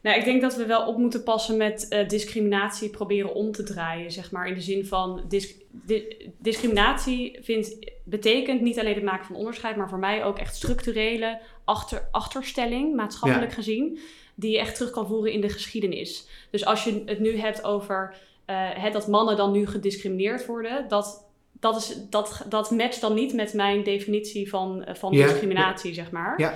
Nou, ik denk dat we wel op moeten passen met eh, discriminatie proberen om te draaien, zeg maar. In de zin van dis- di- discriminatie vindt, betekent niet alleen het maken van onderscheid, maar voor mij ook echt structurele achter, achterstelling, maatschappelijk gezien, die je echt terug kan voeren in de geschiedenis. Dus als je het nu hebt over eh, het, dat mannen dan nu gediscrimineerd worden, dat, dat, is, dat, dat matcht dan niet met mijn definitie van, eh, van
Ja,
discriminatie, zeg maar.
Ja.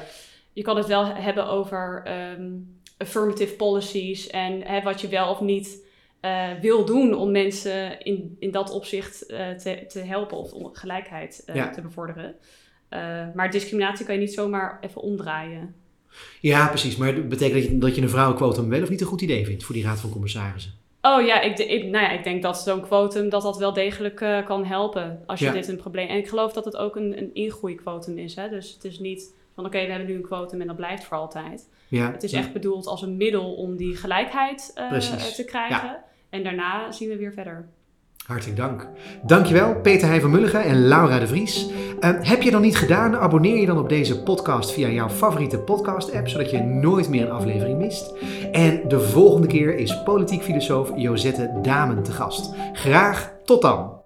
Je kan het wel hebben over ehm, affirmative policies en hè, wat je wel of niet eh, wil doen om mensen in, in dat opzicht eh, te, te helpen of om gelijkheid eh,
Ja.
te bevorderen. Eh, maar discriminatie kan je niet zomaar even omdraaien.
Ja, precies. Maar dat betekent dat je, dat je een vrouwenquotum wel of niet een goed idee vindt voor die Raad van Commissarissen?
Oh ja, ik, ik, nou ja, ik denk dat zo'n quotum dat dat wel degelijk eh, kan helpen als je
Ja.
dit een probleem... En ik geloof dat het ook een, een ingroeiquotum is. Hè? Dus het is niet van oké, we hebben nu een quotum en dat blijft voor altijd.
Ja.
Het is echt bedoeld als een middel om die gelijkheid eh, te krijgen. En daarna zien we weer verder.
Hartelijk dank. Dankjewel, Peter Heij van Mulligen en Laura de Vries. Eh, heb je dan niet gedaan? Abonneer je dan op deze podcast via jouw favoriete podcast-app, zodat je nooit meer een aflevering mist. En de volgende keer is politiek filosoof Josette Damen te gast. Graag tot dan!